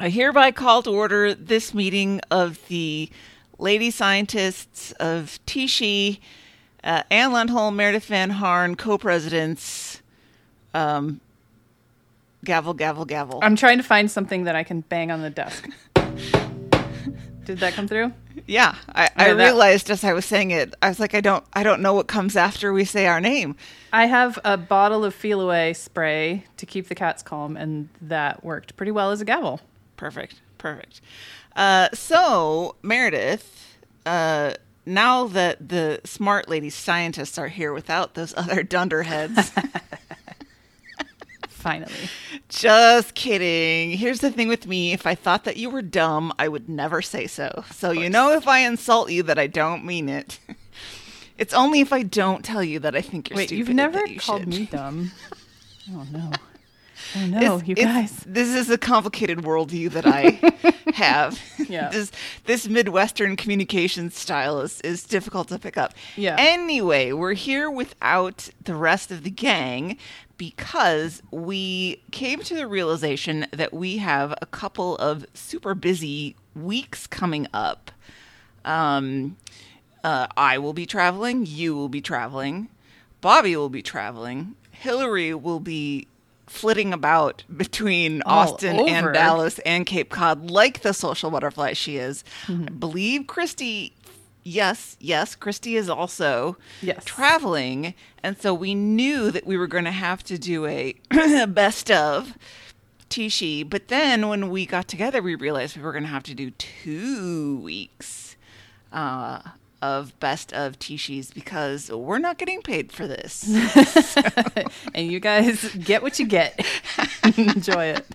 I hereby call to order this meeting of the lady scientists of Tishi, uh, Anne Lundholm, Meredith Van Harn, co-presidents. Um, gavel, gavel, gavel. I'm trying to find something that I can bang on the desk. Did that come through? yeah, I, I realized as I was saying it, I was like, I don't, I don't know what comes after we say our name. I have a bottle of Feliway spray to keep the cats calm, and that worked pretty well as a gavel. Perfect. Perfect. Uh, so, Meredith, uh, now that the smart lady scientists are here without those other dunderheads, Finally. just kidding. Here's the thing with me if I thought that you were dumb, I would never say so. So, you know, if I insult you, that I don't mean it. It's only if I don't tell you that I think you're Wait, stupid. you've never you called should. me dumb. Oh no. Oh no, It's- you it's- guys. This is a complicated worldview that I have. Yeah. this this Midwestern communication style is, is difficult to pick up. Yeah. Anyway, we're here without the rest of the gang because we came to the realization that we have a couple of super busy weeks coming up. Um, uh, I will be traveling. You will be traveling. Bobby will be traveling. Hillary will be flitting about between All Austin and. Dallas and Cape Cod like the social butterfly she is. Mm-hmm. I believe Christy, yes, yes, Christy is also Yes. traveling. And so we knew that we were going to have to do a best of Tishi. But then when we got together, we realized we were going to have to do two weeks uh, of best of Tishis because we're not getting paid for this. and you guys get what you get. Enjoy it.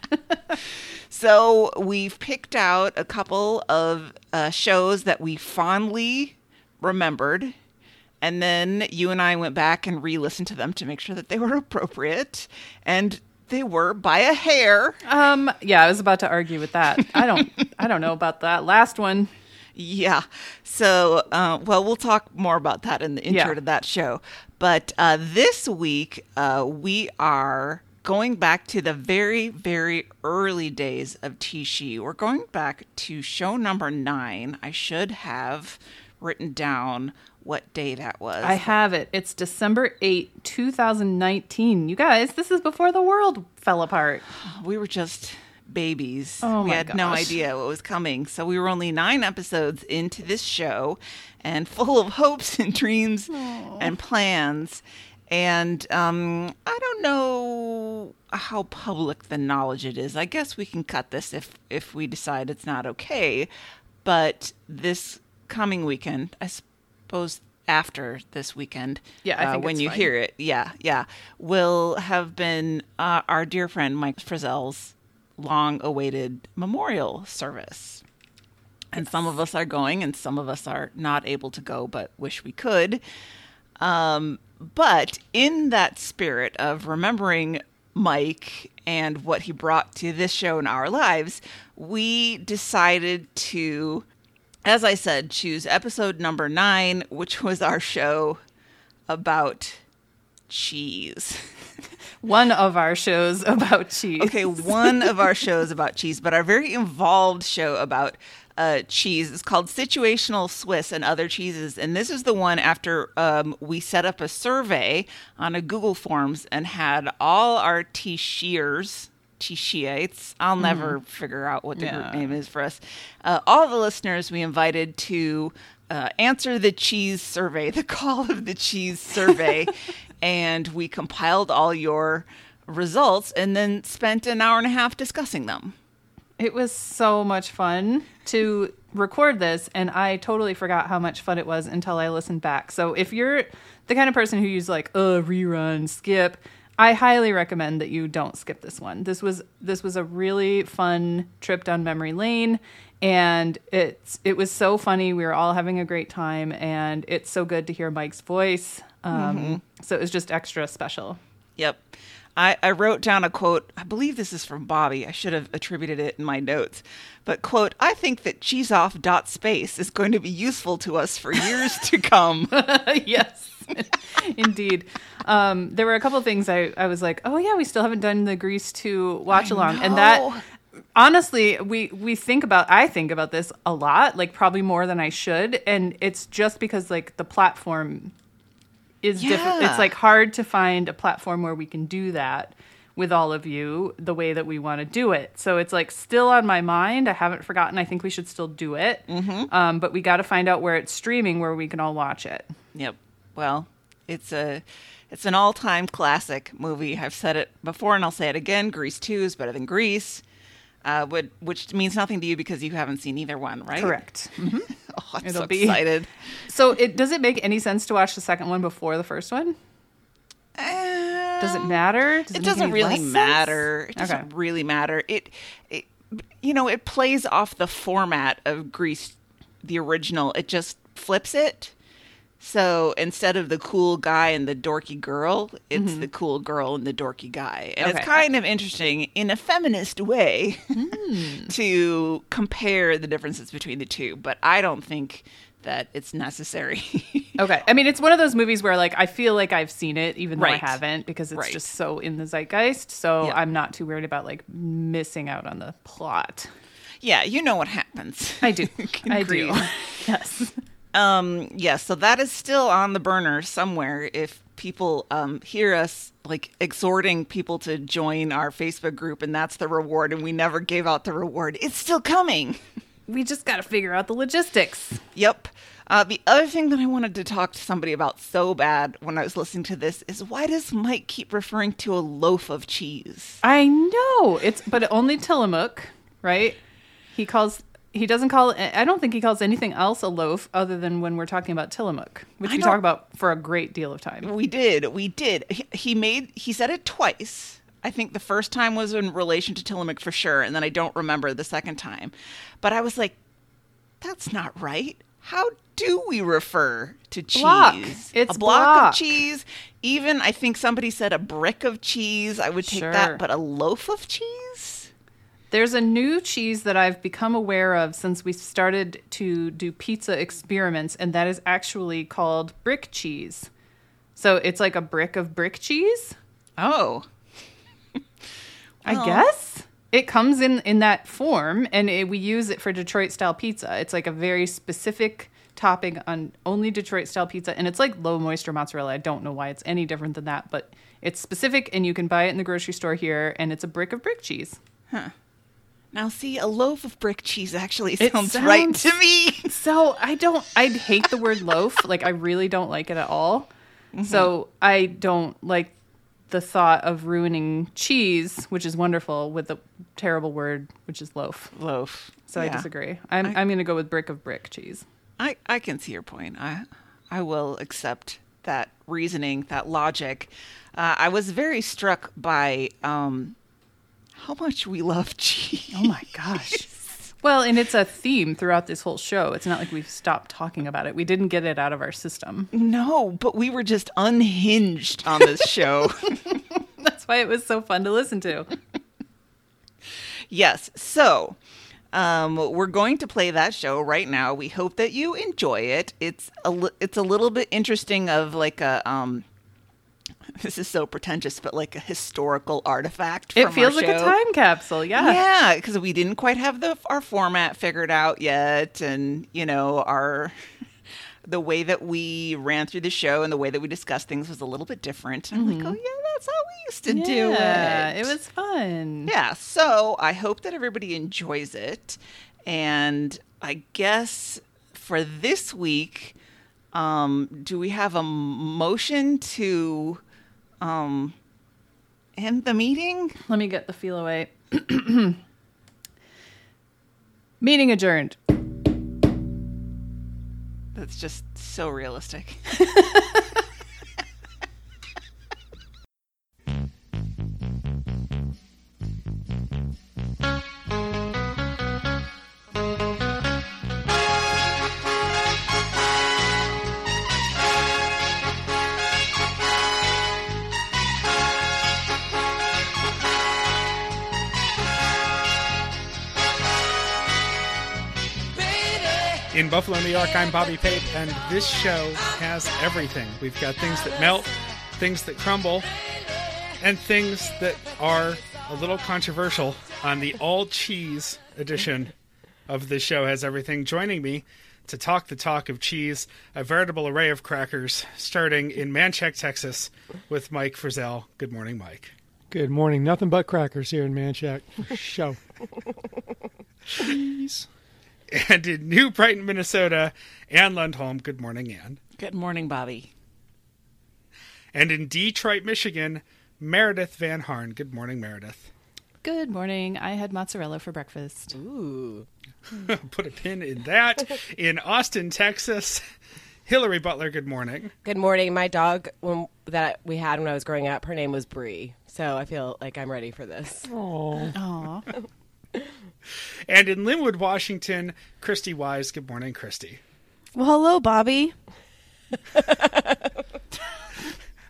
so we've picked out a couple of uh, shows that we fondly remembered. And then you and I went back and re listened to them to make sure that they were appropriate. And they were by a hair. Um, yeah, I was about to argue with that. I don't I don't know about that last one. Yeah. So, uh, well, we'll talk more about that in the intro Yeah. to that show. But uh, this week, uh, we are going back to the very, very early days of Tishi. We're going back to show number nine. I should have written down what day that was. I have it. It's December 8, 2019. You guys, this is before the world fell apart. we were just babies. Oh we had no idea what was coming. So we were only nine episodes into this show and full of hopes and dreams and plans. And um, I don't know how public the knowledge it is. I guess we can cut this if if we decide it's not okay. But this coming weekend, I suppose after this weekend, Yeah, I uh, when you fine. hear it, yeah, yeah, will have been uh, our dear friend Mike Frizzell's long-awaited memorial service. And some of us are going, and some of us are not able to go, but wish we could. Um, but in that spirit of remembering Mike and what he brought to this show in our lives, we decided to, as I said, choose episode number nine, which was our show about cheese. One of our shows about cheese. Okay, one of our shows about cheese, but our very involved show about uh, cheese is called Situational Swiss and Other Cheeses. And this is the one after um, we set up a survey on a Google Forms and had all our T-shears, T-sheates, I'll never figure out what the group name is for us, uh, all the listeners we invited to uh, answer the cheese survey, the call of the cheese survey. And we compiled all your results and then spent an hour and a half discussing them. It was so much fun to record this, and I totally forgot how much fun it was until I listened back. So if you're the kind of person who uses like a rerun, skip, I highly recommend that you don't skip this one. This was this was a really fun trip down memory lane and it's it was so funny. We were all having a great time and it's so good to hear Mike's voice. Um, so it was just extra special. Yep. I, I wrote down a quote. I believe this is from Bobby. I should have attributed it in my notes. But, quote, I think that cheese off dot space is going to be useful to us for years to come. yes, indeed. Um, there were a couple of things I, I was like, oh yeah, we still haven't done the Grease 2 watch along, and that honestly, we we think about I think about this a lot, like probably more than I should, and it's just because like the platform is. Yeah. It's like hard to find a platform where we can do that with all of you the way that we want to do it. So it's like still on my mind. I haven't forgotten. I think we should still do it. Mm-hmm. Um, but we got to find out where it's streaming, where we can all watch it. Yep. Well, it's a it's an all-time classic movie. I've said it before and I'll say it again. Grease 2 is better than Grease. Uh, would, which means nothing to you because you haven't seen either one, right? Correct. Oh, I'm It'll so be- excited. So it does it make any sense to watch the second one before the first one? Uh, does it matter? Does it make doesn't really matter. It doesn't Okay. really matter. It, it, you know, it plays off the format of Grease, the original. It just flips it. So instead of the cool guy and the dorky girl, it's the cool girl and the dorky guy. And Mm-hmm. Okay. it's kind of interesting in a feminist way Hmm. to compare the differences between the two. But I don't think that it's necessary. Okay. I mean, it's one of those movies where like I feel like I've seen it even though Right. I haven't because it's Right. just so in the zeitgeist. So Yeah. I'm not too worried about like missing out on the plot. yeah, you know what happens. I do. I do. Yes. Um, yes, so that is still on the burner somewhere. If people um, hear us like exhorting people to join our Facebook group, and that's the reward, and we never gave out the reward, it's still coming. We just got to figure out the logistics. Yep. Uh, the other thing that I wanted to talk to somebody about so bad when I was listening to this is why does Mike keep referring to a loaf of cheese? I know. It's but only Tillamook, right? He calls he doesn't call I don't think he calls anything else a loaf other than when we're talking about Tillamook, which I we talk about for a great deal of time. We did. We did. He, he made. He said it twice. I think the first time was in relation to Tillamook for sure, and then I don't remember the second time. But I was like, "That's not right. How do we refer to cheese? Block. It's a block, block. of cheese. Even I think somebody said a brick of cheese. I would take Sure. that, but a loaf of cheese. There's a new cheese that I've become aware of since we started to do pizza experiments, and that is actually called brick cheese. So it's like a brick of brick cheese, Oh, I guess. It comes in in that form, and it, we use it for Detroit style pizza. It's like a very specific topping on only Detroit style pizza, and it's like low moisture mozzarella. I don't know why it's any different than that, but it's specific, and you can buy it in the grocery store here, and it's a brick of brick cheese. Now see, a loaf of brick cheese actually It sounds, right to me. So I don't. I hate the word loaf. Like I really don't like it at all. Mm-hmm. So I don't like the thought of ruining cheese, which is wonderful, with the terrible word, which is loaf. loaf. So I disagree. I'm I, am going to go with brick of brick cheese. I, I can see your point. I I will accept that reasoning, that logic. Uh, I was very struck by um, how much we love cheese. Oh my gosh. Well, and it's a theme throughout this whole show. It's not like we've stopped talking about it. We didn't get it out of our system. No, but we were just unhinged on this show. That's why it was so fun to listen to. yes. So um, we're going to play that show right now. We hope that you enjoy it. It's a li- it's a little bit interesting of like a um. This is so pretentious, but like a historical artifact. It feels like a time capsule. Yeah. Yeah, because we didn't quite have the our format figured out yet, and you know our the way that we ran through the show and the way that we discussed things was a little bit different. And I'm like, oh yeah, that's how we used to do it. it was fun. yeah. So I hope that everybody enjoys it, and I guess for this week, um, do we have a motion to um, end the meeting? Let me get the Feliway. Meeting adjourned. That's just so realistic. In Buffalo, New York, I'm Bobby Pape, and this show has everything. We've got things that melt, things that crumble, and things that are a little controversial. on the all cheese edition of the show has everything. Joining me to talk the talk of cheese, a veritable array of crackers, starting in Manchaca, Texas, with Mike Frizzell. Good morning, Mike. Good morning. Nothing but crackers here in Manchaca. Show. Cheese. And in New Brighton, Minnesota, Anne Lundholm. Good morning, Anne. Good morning, Bobby. And in Detroit, Michigan, Meredith Van Harn. Good morning, Meredith. Good morning. I had mozzarella for breakfast. Ooh. Put a pin in that. In Austin, Texas, Hillary Butler. Good morning. Good morning. My dog when, that we had when I was growing up, her name was Bree. So I feel like I'm ready for this. Oh, Aw. And in Lynnwood, Washington, Christy Wise. Good morning, Christy. Well, hello, Bobby. I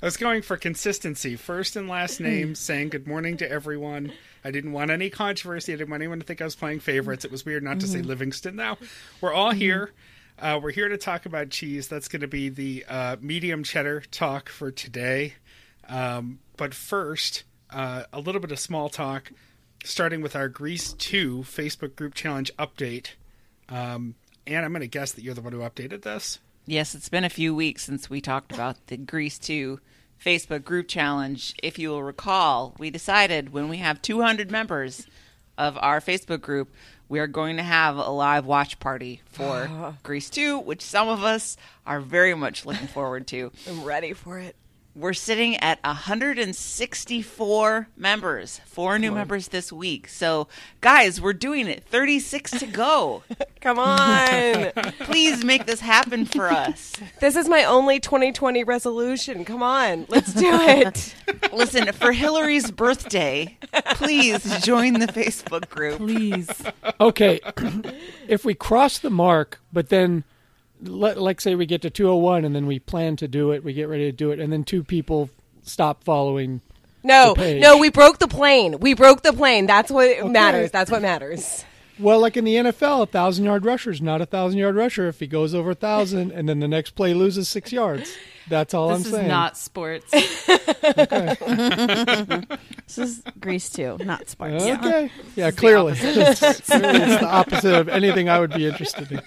was going for consistency. First and last name, saying good morning to everyone. I didn't want any controversy. I didn't want anyone to think I was playing favorites. It was weird not to say Livingston now. We're all here. Uh, we're here to talk about cheese. That's going to be the uh, medium cheddar talk for today. Um, but first, uh, a little bit of small talk, starting with our Grease 2 Facebook group challenge update. Um, and I'm going to guess that you're the one who updated this. Yes, it's been a few weeks since we talked about the Grease 2 Facebook group challenge. If you will recall, we decided when we have 200 members of our Facebook group, we are going to have a live watch party for Grease 2, which some of us are very much looking forward to. I'm ready for it. We're sitting at 164 members, four new members this week. So, guys, we're doing it. 36 to go. Come on. Please make this happen for us. this is my only 2020 resolution. Come on. Let's do it. Listen, for Hillary's birthday, please join the Facebook group. Please. okay. if we cross the mark, but then, let, like, say we get to 201 and then we plan to do it, we get ready to do it, and then two people stop following. No, The page. no, we broke the plane. We broke the plane. That's what matters. That's what matters. Well, like in the NFL, a thousand yard rusher is not a thousand yard rusher if he goes over a thousand and then the next play loses six yards. That's all This I'm is saying. not sports. This is Grease 2, not sports. Okay. Yeah, clearly. it's, clearly it's the opposite of anything I would be interested in.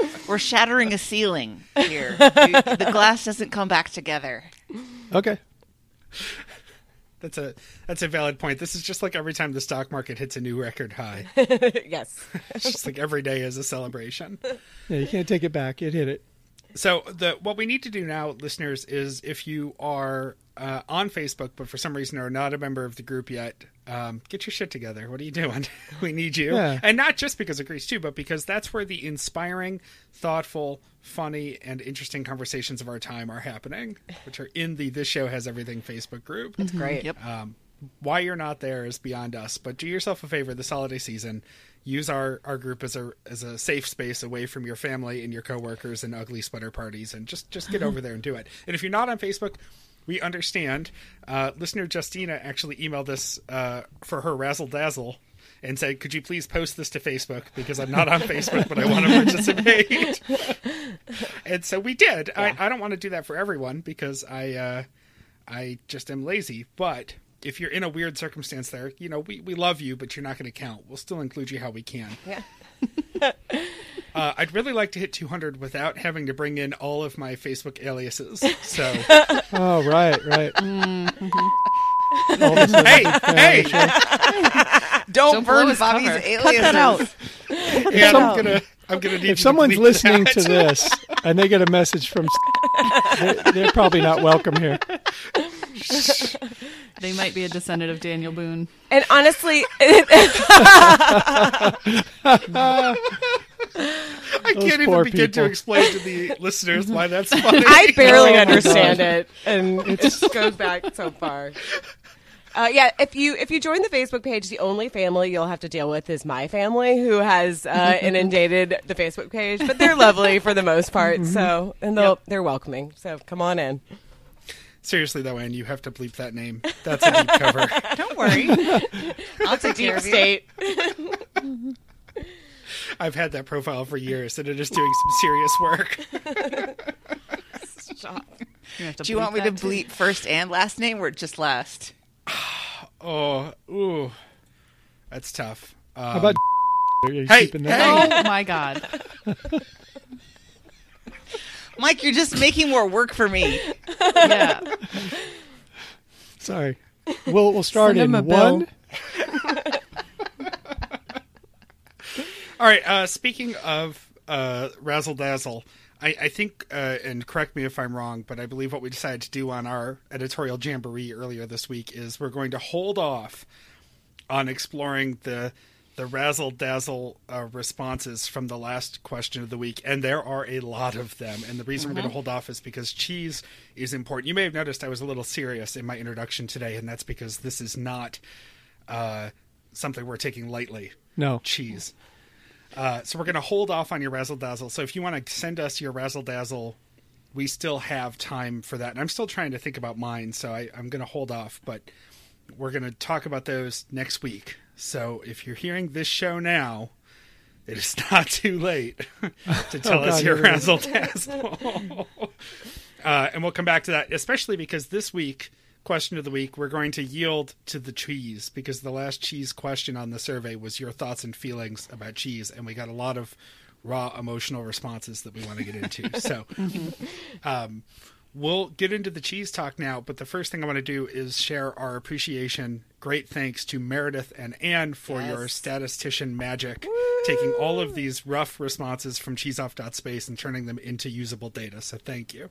We're shattering a ceiling here. The the glass doesn't come back together. Okay. That's a that's a valid point. This is just like every time the stock market hits a new record high. yes. It's just like every day is a celebration. Yeah, you can't take it back. It hit it. So the what we need to do now, listeners, is if you are uh, on Facebook but for some reason are not a member of the group yet, um, get your shit together. What are you doing? we need you, Yeah. and not just because of Grease 2, but because that's where the inspiring, thoughtful, funny, and interesting conversations of our time are happening, which are in the This Show Has Everything Facebook group. It's great. Yep. Um, why you're not there is beyond us. But do yourself a favor this holiday season. Use our, our group as a as a safe space away from your family and your coworkers and ugly sweater parties, and just just get over there and do it. And if you're not on Facebook, we understand. Uh, listener Justina actually emailed us uh, for her razzle dazzle and said, "Could you please post this to Facebook because I'm not on Facebook, but I want to participate." and so we did. I, I don't want to do that for everyone because I uh, I just am lazy. But if you're in a weird circumstance there, you know, we, we love you, but you're not going to count. We'll still include you how we can. Yeah. Uh, I'd really like to hit 200 without having to bring in all of my Facebook aliases. So, Oh, right, right. Mm-hmm. All of a sudden, hey, hey. Don't, Don't burn his Bobby's cover. aliases. Cut that out. yeah, I'm gonna, I'm gonna need If to someone's listening that. to this and they get a message from, they- they're probably not welcome here. They might be a descendant of Daniel Boone. And honestly, I Those can't even poor begin to explain to the listeners why that's funny. I barely Oh understand God. it, and it just goes back so far. Uh, yeah, if you if you join the Facebook page, the only family you'll have to deal with is my family, who has uh, inundated the Facebook page. But they're lovely for the most part, so and they'll they're welcoming. So come on in. Seriously, though, Anne, you have to bleep that name. That's a deep cover. Don't worry. I'll take care Deep state. I've had that profile for years, and it is doing some serious work. You have to Do you want me to that too. bleep first and last name or just last? Oh, ooh. That's tough. Um, How about are you Hey, keeping that? Oh my god. Mike, you're just making more work for me. Yeah. Sorry. We'll we'll start Send in him a bill. one. All right. Uh, speaking of uh, razzle dazzle, I, I think, uh, and correct me if I'm wrong, but I believe what we decided to do on our editorial jamboree earlier this week is we're going to hold off on exploring the the razzle dazzle uh, responses from the last question of the week, and there are a lot of them. And the reason we're going to hold off is because cheese is important. You may have noticed I was a little serious in my introduction today, and that's because this is not uh, something we're taking lightly No. cheese. Uh, so we're going to hold off on your razzle dazzle. So if you want to send us your razzle dazzle, we still have time for that. And I'm still trying to think about mine, so I, I'm going to hold off. But we're going to talk about those next week. So if you're hearing this show now, it is not too late to tell Oh, us God, your here we go. razzle dazzle. uh, and we'll come back to that, especially because this week, question of the week, we're going to yield to the cheese because the last cheese question on the survey was your thoughts and feelings about cheese, and we got a lot of raw emotional responses that we want to get into. so, um, we'll get into the cheese talk now, but the first thing I want to do is share our appreciation. Great thanks to Meredith and Anne for your statistician magic, taking all of these rough responses from cheeseoff.space and turning them into usable data. So, thank you.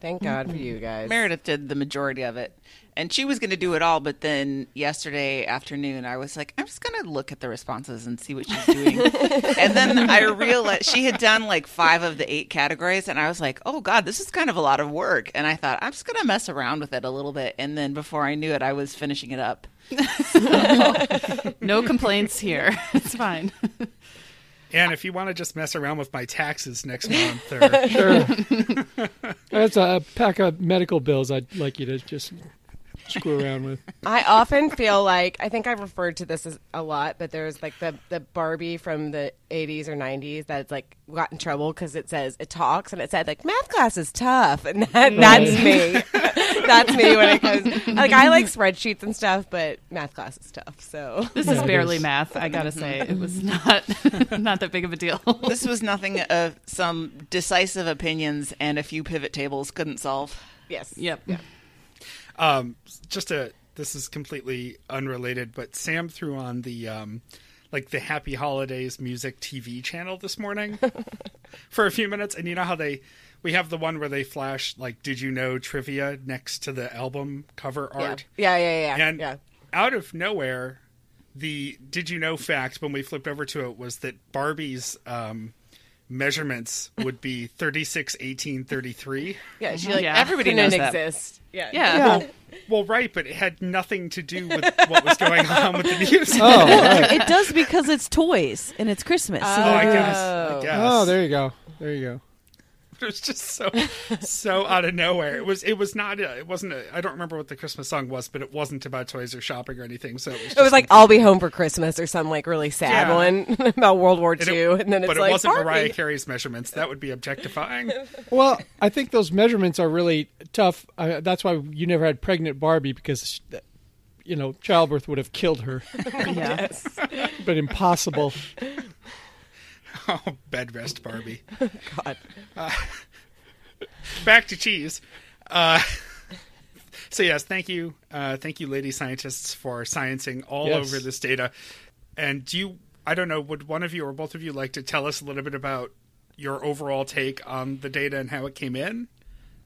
Thank God for you guys. Meredith did the majority of it. And she was going to do it all, but then yesterday afternoon, I was like, I'm just going to look at the responses and see what she's doing. and then I realized she had done like five of the eight categories, and I was like, oh God, this is kind of a lot of work. And I thought, I'm just going to mess around with it a little bit. And then before I knew it, I was finishing it up. No complaints here. It's fine. And if you want to just mess around with my taxes next month, or Sure. That's a pack of medical bills I'd like you to just screw around with. I often feel like I think I've referred to this as a lot, but there's like the the Barbie from the 80s or 90s that's like got in trouble because it says it talks and it said like math class is tough, and that, that's me. that's me when it comes. Like I like spreadsheets and stuff, but math class is tough. So This is Yeah, it barely is. math, I gotta say. It was mm-hmm. not not that big of a deal. This was nothing of some decisive opinions and a few pivot tables couldn't solve. yes, Yep. Yeah. Um, just a this is completely unrelated, but Sam threw on the um, like the Happy Holidays music TV channel this morning for a few minutes, and you know how they we have the one where they flash like did you know trivia next to the album cover Yeah. art, yeah, yeah, yeah, and yeah. out of nowhere, the did you know fact when we flipped over to it was that Barbie's um, measurements would be 36, 18, 33. Yeah, mm-hmm. she like Yeah. Everybody knows that. exist. Yeah, Yeah. Well, right, but it had nothing to do with what was going on with the news. Oh, right. It does because it's toys and it's Christmas. so Oh, I guess. I Oh. guess. Oh, there you go. There you go. It was just so so out of nowhere. It was. It was not. A, it wasn't. A, I don't remember what the Christmas song was, but it wasn't about toys or shopping or anything. So it was. Just It was like "I'll be home for Christmas" or some like really sad Yeah. one about World War and II, it- and then it's but like it wasn't Barbie. Mariah Carey's measurements. That would be objectifying. Well, I think those measurements are really tough. Uh, that's why you never had pregnant Barbie because, you know, childbirth would have killed her, Yeah. but impossible. oh, bed rest Barbie. God. Back to cheese. Uh, so yes, thank you, uh, thank you, lady scientists, for sciencing all Yes. over this data. And do you? I don't know. Would one of you or both of you like to tell us a little bit about your overall take on the data and how it came in?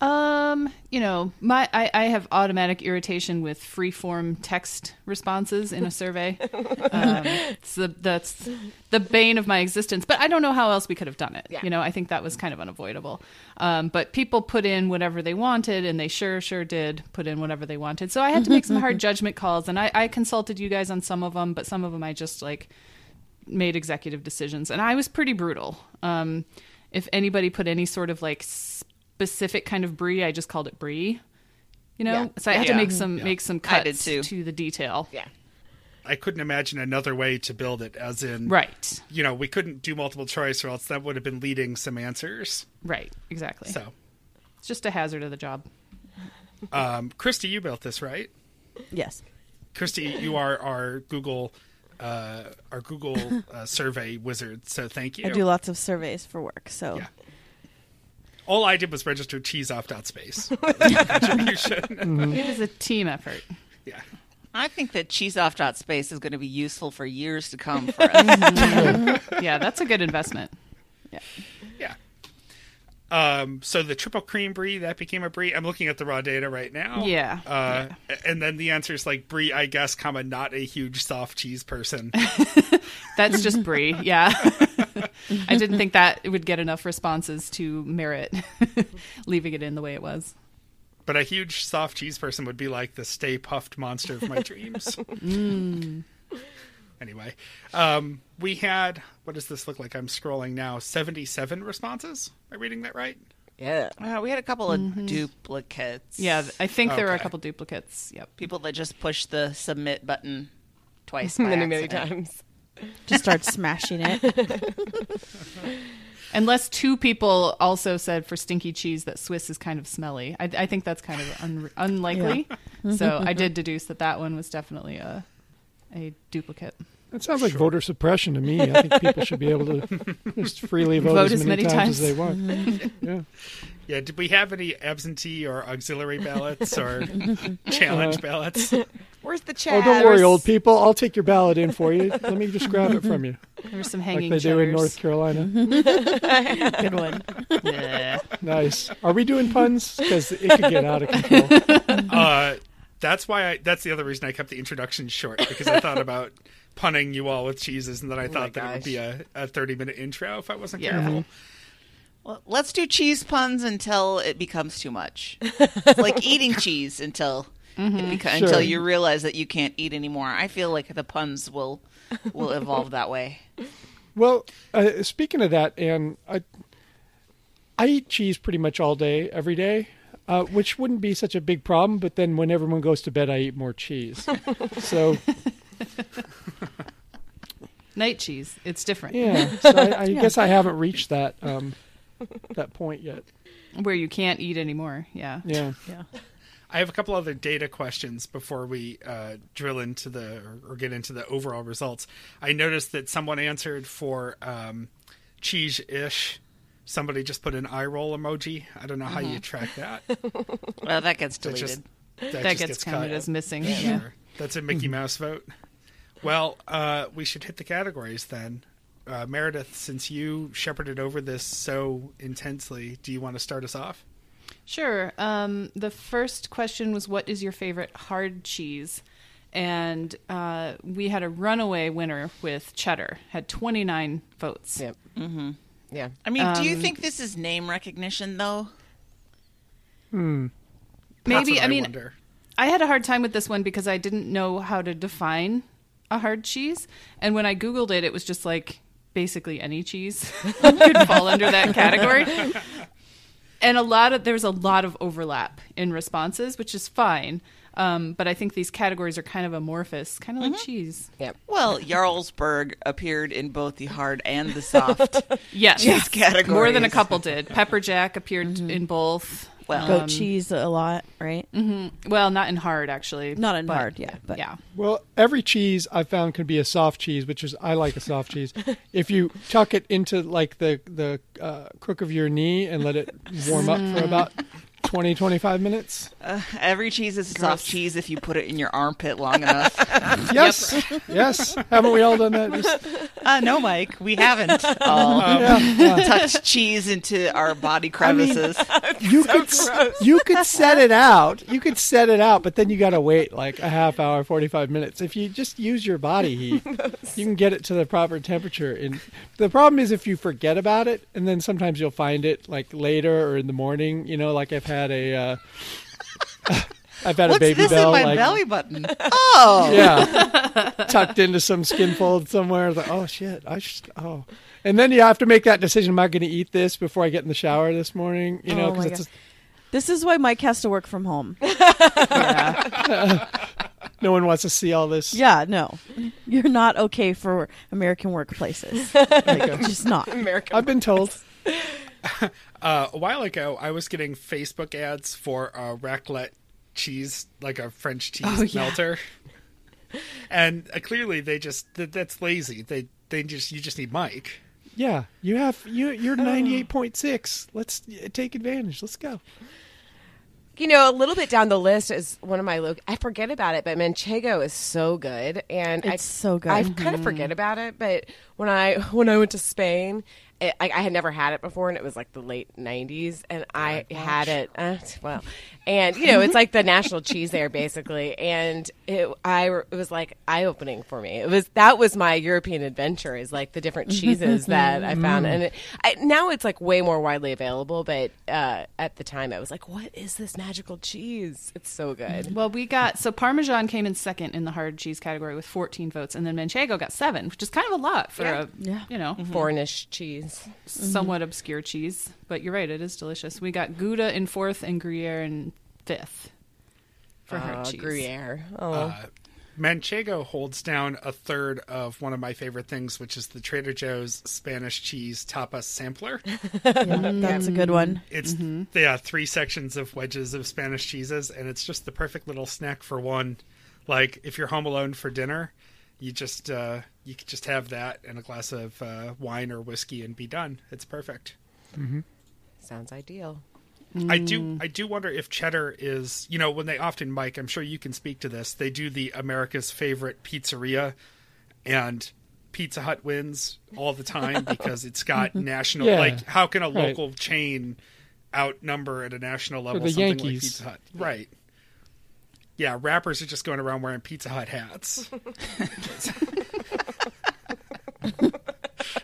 Um, you know, my I, I have automatic irritation with free-form text responses in a survey. um, it's the, that's the bane of my existence. But I don't know how else we could have done it. Yeah. You know, I think that was kind of unavoidable. Um, but people put in whatever they wanted, and they sure sure did put in whatever they wanted. So I had to make some hard judgment calls, and I, I consulted you guys on some of them, but some of them I just like made executive decisions, and I was pretty brutal. Um, if anybody put any sort of like specific kind of brie, I just called it brie. You know, Yeah. so I had Yeah. to make some make some cuts too. to the detail. Yeah. I couldn't imagine another way to build it, as in, Right, you know, we couldn't do multiple choice, or else that would have been leading some answers. right, exactly. So, It's just a hazard of the job. um, Christy, you built this, right? Yes. Christy, you are our Google uh, our Google uh, survey wizard. So thank you. I do lots of surveys for work, so Yeah. All I did was register cheeseoff.space. That was my contribution. It is a team effort. yeah. I think that cheeseoff.space is going to be useful for years to come for us. Yeah, that's a good investment. Yeah. Um, so the triple cream brie that became a brie. I'm looking at the raw data right now. Yeah. Uh, and then the answer is like brie, I guess, comma not a huge soft cheese person. That's just brie. Yeah. I didn't think that it would get enough responses to merit leaving it in the way it was. but a huge soft cheese person would be like the Stay Puft monster of my dreams. Anyway, um, we had what does this look like? I'm scrolling now. 77 responses. Am I reading that right? Yeah. Uh, we had a couple of duplicates. Yeah, I think there were a couple duplicates. Yep. people that just push the submit button twice by Many, many times. Just start smashing it. Unless two people also said for stinky cheese that Swiss is kind of smelly. I, I think that's kind of un- unlikely. So mm-hmm. I did deduce that that one was definitely a a duplicate. That sounds like voter suppression to me. I think people should be able to just freely vote, as many, times, as they want. Mm-hmm. yeah. Yeah. Did we have any absentee or auxiliary ballots or challenge ballots? Where's the challenge? Oh, don't worry, old people. I'll take your ballot in for you. Let me just grab it from you, There were some like hanging they do in. North Carolina. Good one. Yeah. Nice. Are we doing puns? Because it could get out of control. Uh, that's why I. That's the other reason I kept the introduction short because I thought about punning you all with cheeses, and then I thought that it would be a, a 30 minute intro if I wasn't Yeah. careful. Well, let's do cheese puns until it becomes too much. It's like eating cheese until it beca- Sure. until you realize that you can't eat anymore. I feel like the puns will will evolve that way. Well, uh, speaking of that, and I, I eat cheese pretty much all day, every day, uh, which wouldn't be such a big problem. But then when everyone goes to bed, I eat more cheese. so Night cheese. It's different. yeah, so I, I guess I haven't reached that um, that point yet. Where you can't eat anymore. Yeah. Yeah. I have a couple other data questions before we uh, drill into the or, or get into the overall results. I noticed that someone answered for um, cheese ish. Somebody just put an eye roll emoji. I don't know how you track that. Well, that gets That deleted. just that, That just gets counted cut. as missing. Yeah, Yeah. That's a Mickey Mouse vote. Well, uh, we should hit the categories then. Uh, Meredith, since you shepherded over this so intensely, do you want to start us off? Sure. Um, the first question was, "What is your favorite hard cheese?" And uh, we had a runaway winner with cheddar. Had twenty nine votes. Yep. Mm-hmm. Yeah. I mean, do you Um, think this is name recognition though? Hmm. That's Maybe. what I mean, wonder. I had a hard time with this one because I didn't know how to define a hard cheese, and when I googled it, it was just like basically any cheese could fall under that category. And a lot of there's a lot of overlap in responses, which is fine. Um, but I think these categories are kind of amorphous, kind of like cheese. Yep. Well, Jarlsberg appeared in both the hard and the soft. Yes, Cheese categories. more than a couple did. Pepper Jack appeared in both. Well, Goat Um, cheese a lot, right? Well, not in hard actually. Not in but- hard, yeah, but yeah. Well, every cheese I found can be a soft cheese, which is I like a soft cheese. if you tuck it into like the the uh, crook of your knee and let it warm up for about 20, 25 minutes. every cheese is a soft cheese if you put it in your armpit long enough. Yes, yes. Haven't we all done that? Just- uh, no, Mike, we haven't all yeah, yeah. touched cheese into our body crevices. You could s- you could set it out. You could set it out, but then you got to wait like a half hour, forty five minutes. If you just use your body heat, you can get it to the proper temperature. And the problem is if you forget about it, and then sometimes you'll find it like later or in the morning. You know, like I've had a. Uh, I've had What's a baby this bell, in my like, belly button? Oh, yeah, tucked into some skin fold somewhere. Like, oh shit, I just oh, and then you have to make that decision. Am I going to eat this before I get in the shower this morning? You know, Oh because it's God. This is why Mike has to work from home. yeah. no one wants to see all this. Yeah, no. You're not okay for American workplaces. Like, just not. American. I've been told. Uh, a while ago, I was getting Facebook ads for a raclette cheese, like a French cheese Oh, yeah. melter. and uh, clearly they just that, that's lazy. They they just you just need Mike. Yeah, you have you. You're ninety eight point six. Let's uh, take advantage. Let's go. You know, a little bit down the list is one of my. Lo- I forget about it, but Manchego is so good, and I, It's so good. I kind of forget about it, but when I when I went to Spain, it, I, I had never had it before, and it was like the late '90s, and I had it. Uh, well, and you know, it's like the national cheese there, basically, and it I it was like eye opening for me. It was that was my European adventure is like the different cheeses that I found, and it, I, now it's like way more widely available, but uh, at the time I was like, what is this magical cheese? It's so good. Well, we got so Parmesan came in second in the hard cheese category with 14 votes, and then Manchego got seven, which is kind of a lot for Yeah. a Yeah. you know Foreignish cheese. Somewhat obscure cheese. But you're right, it is delicious. We got Gouda in fourth and Gruyere in fifth for hard Oh, cheese. Gruyere. Oh. Uh, Manchego holds down a third of one of my favorite things, which is the Trader Joe's Spanish cheese tapas sampler. Yeah, that's a good one. It's yeah, three sections of wedges of Spanish cheeses, and it's just the perfect little snack for one. Like if you're home alone for dinner, you just uh, you could just have that and a glass of uh, wine or whiskey and be done. It's perfect. Sounds ideal. I do I do wonder if cheddar is you know when they often Mike I'm sure you can speak to this they do the America's favorite pizzeria and Pizza Hut wins all the time because it's got national Yeah. like how can a Right. local chain outnumber at a national level the something like Yankees. Pizza Hut right yeah rappers are just going around wearing Pizza Hut hats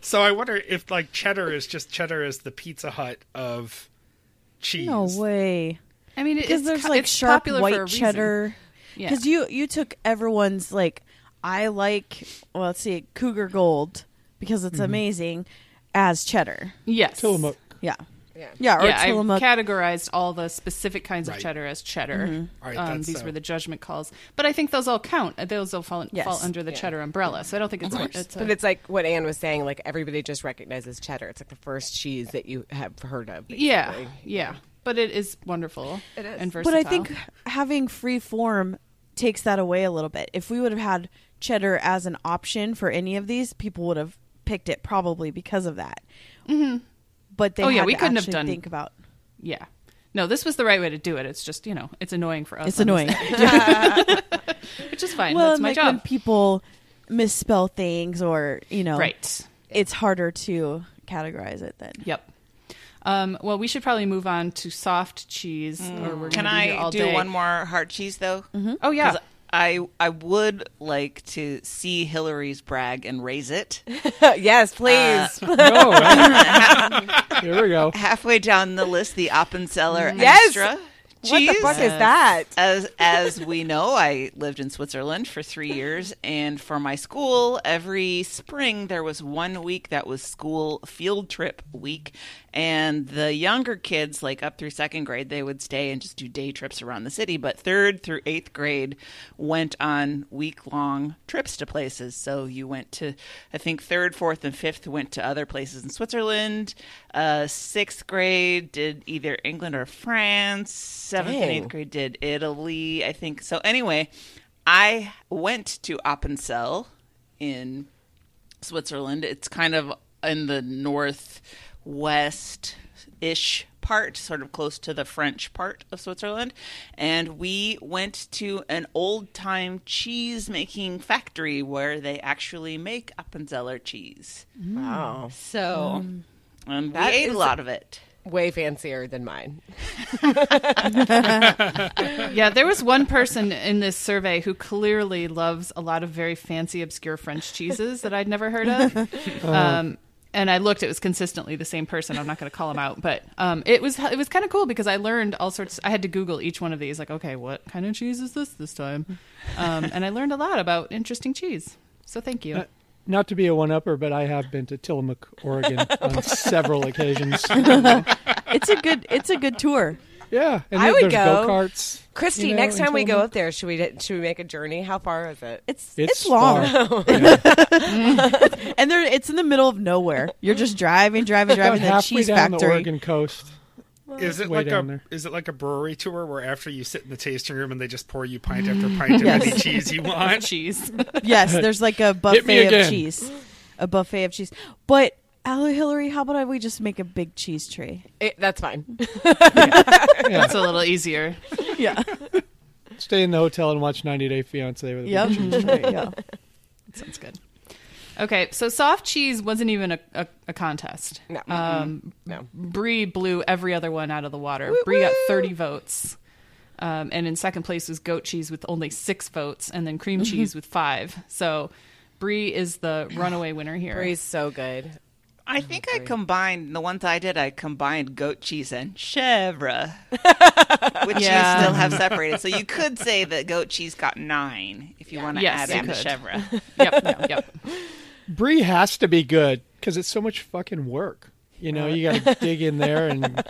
so I wonder if like cheddar is just cheddar is the Pizza Hut of cheese No way. I mean, Because it's, there's like it's sharp popular for a white reason. cheddar. Yeah. Because you you took everyone's like I like well let's see Cougar Gold because it's mm-hmm. amazing as cheddar. Yes. Tillamook. Yeah. Yeah. Yeah. Or yeah, I Tillamook. categorized all the specific kinds of Right. cheddar as cheddar. Mm-hmm. All right, um, these uh, were the judgment calls, but I think those all count. Uh, Those all fall, Yes. fall under the Yeah. cheddar umbrella. So I don't think it's, it's a, But it's like what Anne was saying, like everybody just recognizes cheddar. It's like the first cheese that you have heard of. yeah, basically. yeah. But it is wonderful. It is. and but. I think having free form takes that away a little bit. If we would have had cheddar as an option for any of these, people would have picked it probably because of that. Mm-hmm. But they Oh, yeah, we to couldn't have actually done- think about yeah. No, this was the right way to do it. It's just you know, it's annoying for us. it's annoying. day, which is fine. well, That's my like when job. people misspell things or you know, Right. it's harder to categorize it then. Yep. Um, well, we should probably move on to soft cheese, or we're Can be I all do day. one more hard cheese though? Oh yeah. 'Cause I I would like to see Hillary's brag and raise it. yes, please. Uh, no, right? Here we go. Halfway down the list, the Appenzeller mm. Yes! extra what the cheese. fuck is that? As as we know, I lived in Switzerland for three years, and for my school, every spring there was one week that was school field trip week, and the younger kids, like up through second grade, they would stay and just do day trips around the city. But third through eighth grade went on week long trips to places. So you went to, I think third, fourth, and fifth went to other places in Switzerland. Uh, sixth grade did either England or France. Seventh and eighth grade did Italy, I think. So anyway, I went to Appenzell in Switzerland. It's kind of in the northwest ish part, sort of close to the French part of Switzerland. And we went to an old time cheese making factory where they actually make Appenzeller cheese. Mm. Wow. So, mm. and we ate is- a lot of it. Way fancier than mine. Yeah, there was one person in this survey who clearly loves a lot of very fancy, obscure French cheeses that I'd never heard of. Uh-huh. Um, and I looked; it was consistently the same person. I'm not going to call him out, but um, it was it was kind of cool because I learned all sorts. I had to Google each one of these, like, okay, what kind of cheese is this this time? Um, and I learned a lot about interesting cheese. So thank you. Uh, Not to be a one upper, but I have been to Tillamook, Oregon on several occasions. It's a good it's a good tour. Yeah, and I then would go. go-karts. Christy, you know, next time we go up there, should we should we make a journey? How far is it? It's It's, it's, long. And there it's in the middle of nowhere. You're just driving, driving, About driving the cheese down the factory. Oregon coast. Is it Way like a down there. is it like a brewery tour where after you sit in the tasting room and they just pour you pint after pint of Yes. any cheese you want? Cheese. Yes, there's like a buffet of cheese. A buffet of cheese. But Allie Hillary, how about we just make a big cheese tray? It, that's fine. That's a little easier. Yeah. Stay in the hotel and watch 90 Day Fiance with a yep. big cheese. yeah. Sounds good. Okay, so soft cheese wasn't even a, a, a contest. No. Um, No. Brie blew every other one out of the water. Brie got 30 votes. Um, and in second place was goat cheese with only six votes, and then cream cheese with five. So Brie is the runaway winner here. Brie's so good. I think I combined the ones I did. I combined goat cheese and chèvre, which Yeah. you still have separated. So you could say that goat cheese got nine if you want to Yes, add in you the could. chèvre. yep, yep, yep. Brie has to be good because it's so much fucking work. You know, you got to dig in there and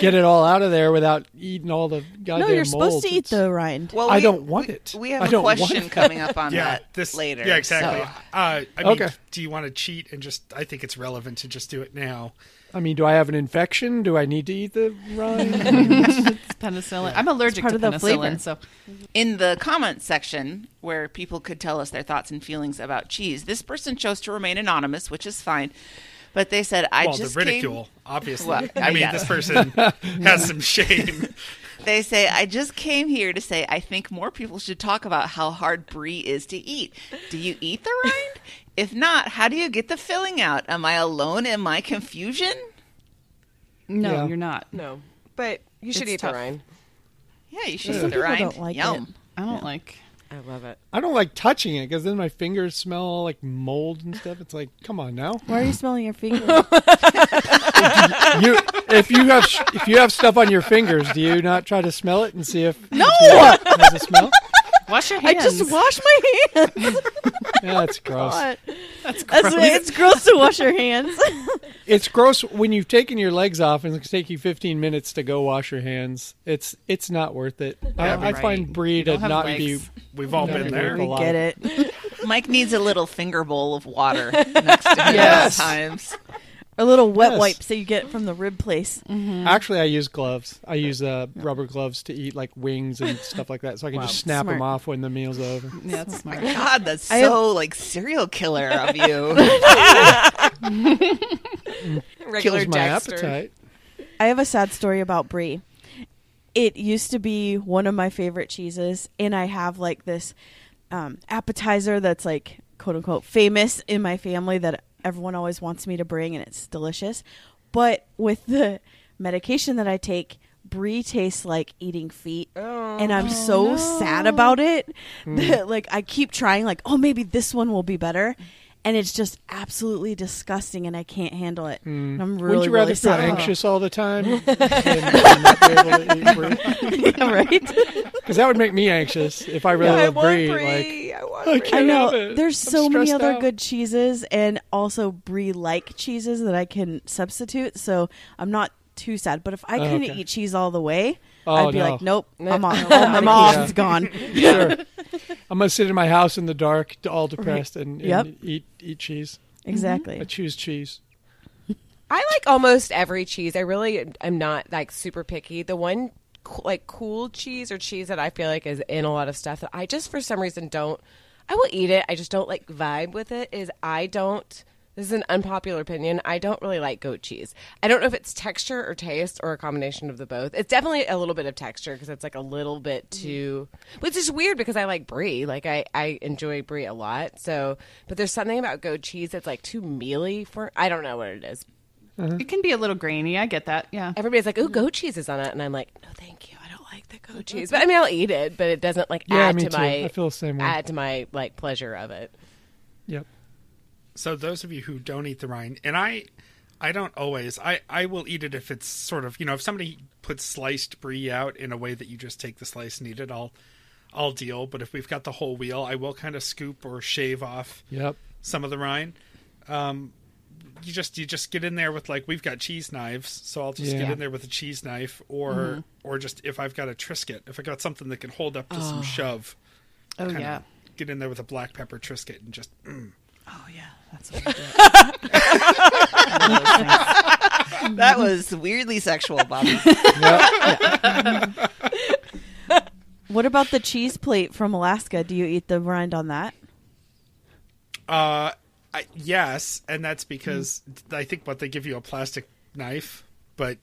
get it all out of there without eating all the goddamn No, you're supposed molds. to eat the rind. Well, I we- don't want we- it. We have I a question coming up on Yeah, that this later. Yeah, exactly. so- Uh, I mean, Okay. do you want to cheat and just? I think it's relevant to just do it now. I mean, do I have an infection? Do I need to eat the rind? It's penicillin. I'm allergic part to of the penicillin, flavor. so in the comments section where people could tell us their thoughts and feelings about cheese, this person chose to remain anonymous, which is fine. But they said, "I well, the just ridicule, Came, obviously. Well, I mean, yeah. this person has some shame. they say, "I just came here to say I think more people should talk about how hard brie is to eat. Do you eat the rind? if not, how do you get the filling out? Am I alone in my confusion?" no, Yeah. you're not. No, but you should It's eat tough. the rind. Yeah, you should Some eat the people rind. don't like Yum. I don't like. I love it. I don't like touching it because then my fingers smell like mold and stuff. It's like, come on now. Why are you smelling your fingers? You, if you have if you have stuff on your fingers, do you not try to smell it and see if No! it has a smell? Wash your hands. I just wash my hands. Yeah, that's gross. God. That's it's gross to wash your hands. It's gross when you've taken your legs off and it's take you 15 minutes to go wash your hands. It's it's not worth it. I, I right. find brie to don't legs. be. We've all been there. we get it. Mike needs a little finger bowl of water next to him Yes. at all times. Or little wet Yes. wipes that you get from the rib place. Actually, I use gloves. I use uh, rubber gloves to eat like wings and stuff like that, so I can Wow. just snap them off when the meal's over. Yeah, that's smart. God, that's I have- so like serial killer of you. Regular Kills my Dexter. appetite. I have a sad story about brie. It used to be one of my favorite cheeses, and I have like this um, appetizer that's like quote unquote famous in my family that everyone always wants me to bring, and it's delicious. But with the medication that I take, brie tastes like eating feet, and I'm oh, so sad about it hmm. that like I keep trying, like oh maybe this one will be better. And it's just absolutely disgusting, and I can't handle it. Hmm. And I'm really, Wouldn't you rather really feel anxious all the time than, than not be able to eat yeah, right? Because that would make me anxious if I really I love want brie. Like, brie. I want I brie. I know there's I'm so many other out. good cheeses and also brie like cheeses that I can substitute, so I'm not too sad. But if I Oh, couldn't okay. eat cheese all the way, Oh, I'd be no. like, nope, I'm off. No. I'm off. Yeah. It's gone. sure. I'm gonna sit in my house in the dark, all depressed, and, and Yep. eat eat cheese. Exactly. Mm-hmm. I choose cheese. I like almost every cheese. I really am not like super picky. The one like cool cheese or cheese that I feel like is in a lot of stuff that I just for some reason don't. I will eat it. I just don't like vibe with it. Is I don't. This is an unpopular opinion. I don't really like goat cheese. I don't know if it's texture or taste or a combination of the both. It's definitely a little bit of texture because it's like a little bit too, mm-hmm. which is weird because I like brie. Like I, I enjoy brie a lot. So, but there's something about goat cheese that's like too mealy for. I don't know what it is. Uh-huh. It can be a little grainy. I get that. Yeah. Everybody's like, "Ooh, goat cheese is on it," and I'm like, "No, thank you. I don't like the goat mm-hmm. cheese." But I mean, I'll eat it, but it doesn't like Yeah, add me to too. my I feel the same way. add to my like pleasure of it. Yep. So those of you who don't eat the rind, and I, I don't always. I I will eat it if it's sort of you know if somebody puts sliced brie out in a way that you just take the slice and eat it. I'll I'll deal. But if we've got the whole wheel, I will kind of scoop or shave off Yep. some of the rind. Um, you just you just get in there with like we've got cheese knives, so I'll just get in there with a cheese knife, or or just if I've got a Triscuit, if I got something that can hold up to some shove, Oh yeah. get in there with a black pepper Triscuit and just mm. Oh yeah. That's what I do. One of those things. That was weirdly sexual, Bobby. What about the cheese plate from Alaska? Do you eat the rind on that? Uh, I, yes, and that's because I think what they give you a plastic knife, but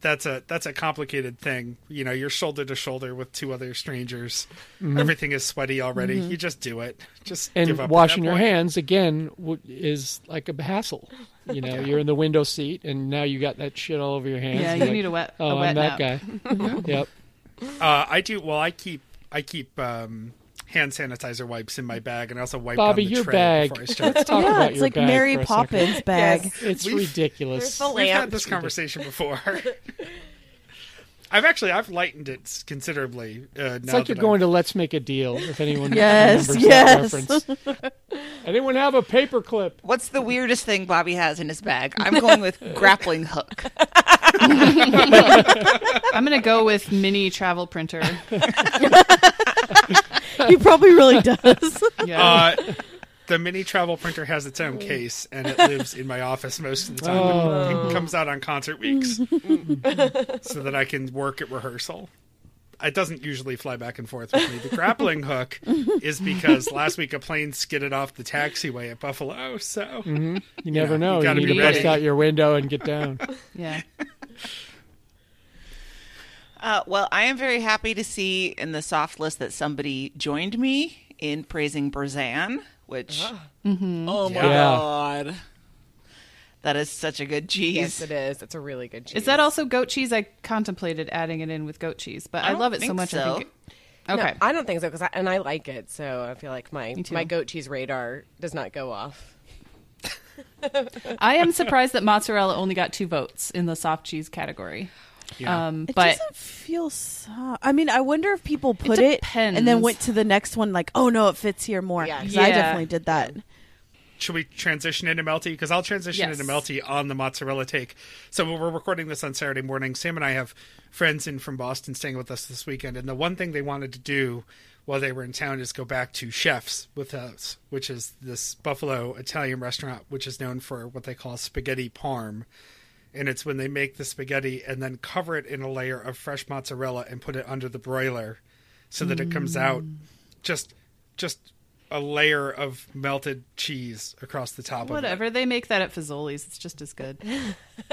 that's a that's a complicated thing. You know, you're shoulder to shoulder with two other strangers. Everything is sweaty already. You just do it. Just and give up washing your point. hands again is like a hassle. You know, you're in the window seat, and now you got that shit all over your hands. Yeah, You're like, need a wet- a Oh, wet I'm that nap." guy. yep. Uh, I do. Well, I keep I keep um, hand sanitizer wipes in my bag, and I also wipe Bobby, down the your tray bag. before I start. Let's talk yeah, about it's your like bag Mary for a second. Poppins bag. Yes. It's We've- ridiculous. There's the We've had this conversation before. I've actually I've lightened it considerably. Uh, It's like you're going to Let's Make a Deal. If anyone Yes, remembers yes. that reference. Anyone have a paper clip? What's the weirdest thing Bobby has in his bag? I'm going with grappling hook. I'm gonna go with mini travel printer. he probably really does. Yeah. Uh, the mini travel printer has its own case, and it lives in my office most of the time. Oh. It comes out on concert weeks, so that I can work at rehearsal. It doesn't usually fly back and forth with me. The grappling hook is because last week a plane skidded off the taxiway at Buffalo, so mm-hmm. You never you know. You, gotta need be to bust out your window and get down. yeah. Uh, well, I am very happy to see in the soft list that somebody joined me in praising Boursin, which, ah. mm-hmm. oh my Yeah. god, that is such a good cheese. Yes, it is. It's a really good cheese. Is that also goat cheese? I contemplated adding it in with goat cheese, but I I, love it so think much. I think. It, No, okay. I don't think so because I, and I like it, so I feel like my my goat cheese radar does not go off. I am surprised that mozzarella only got two votes in the soft cheese category. yeah. Um, It but doesn't feel soft. I mean, I wonder if people put it, and then went to the next one like, oh no, it fits here more. Yeah. 'Cause I Yeah. definitely did that. Should we transition into melty? Because I'll transition Yes. into melty on the mozzarella take. So we're recording this on Saturday morning. Sam and I have friends in from Boston staying with us this weekend, and the one thing they wanted to do while they were in town is go back to Chefs with us, which is this Buffalo Italian restaurant, which is known for what they call spaghetti parm. And it's when they make the spaghetti and then cover it in a layer of fresh mozzarella and put it under the broiler so that it comes out mm. just just a layer of melted cheese across the top of whatever they make that at Fazoli's, it's just as good.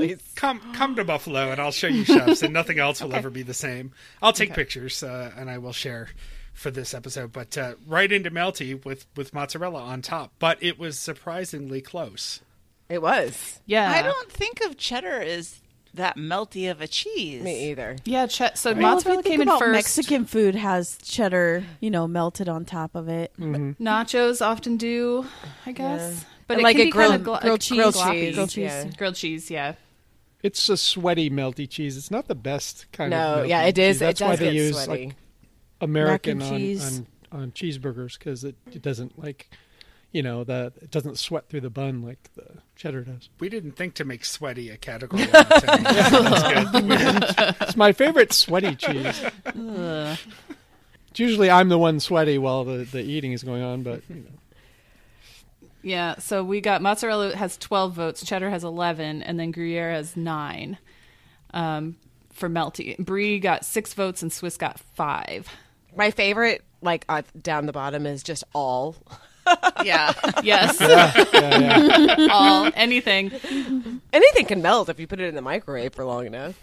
it. Come come to Buffalo and I'll show you chefs and nothing else will ever be the same. I'll take pictures uh, and I will share for this episode, but uh, right into melty with with mozzarella on top. But it was surprisingly close. It was Yeah, I don't think of cheddar as that melty of a cheese. me either. Yeah, che- so Well, mozzarella think came in about first. Mexican food has cheddar, you know, melted on top of it. Mm-hmm. Nachos often do, I guess. Yeah. But it like can a be grilled- kind of glo- grilled cheese. grilled Grilled cheese. cheese, Grilled cheese. yeah. Grilled cheese, yeah. It's a sweaty, melty cheese. It's not the best kind of. No, melty yeah, it is. cheese. That's it why they get use sweaty. like American on, cheese. on on cheeseburgers because it, it doesn't like, you know, that it doesn't sweat through the bun like the cheddar does. We didn't think to make sweaty a category. on the table. That's good. It's my favorite sweaty cheese. Ugh. It's usually I'm the one sweaty while the, the eating is going on, but you know. Yeah, so we got mozzarella has 12 votes, cheddar has 11, and then Gruyere has 9 um, for melty. Brie got 6 votes and Swiss got 5. My favorite, like uh, down the bottom, is just all. Yeah. Yes, yeah, yeah. all, anything. Anything can melt if you put it in the microwave for long enough.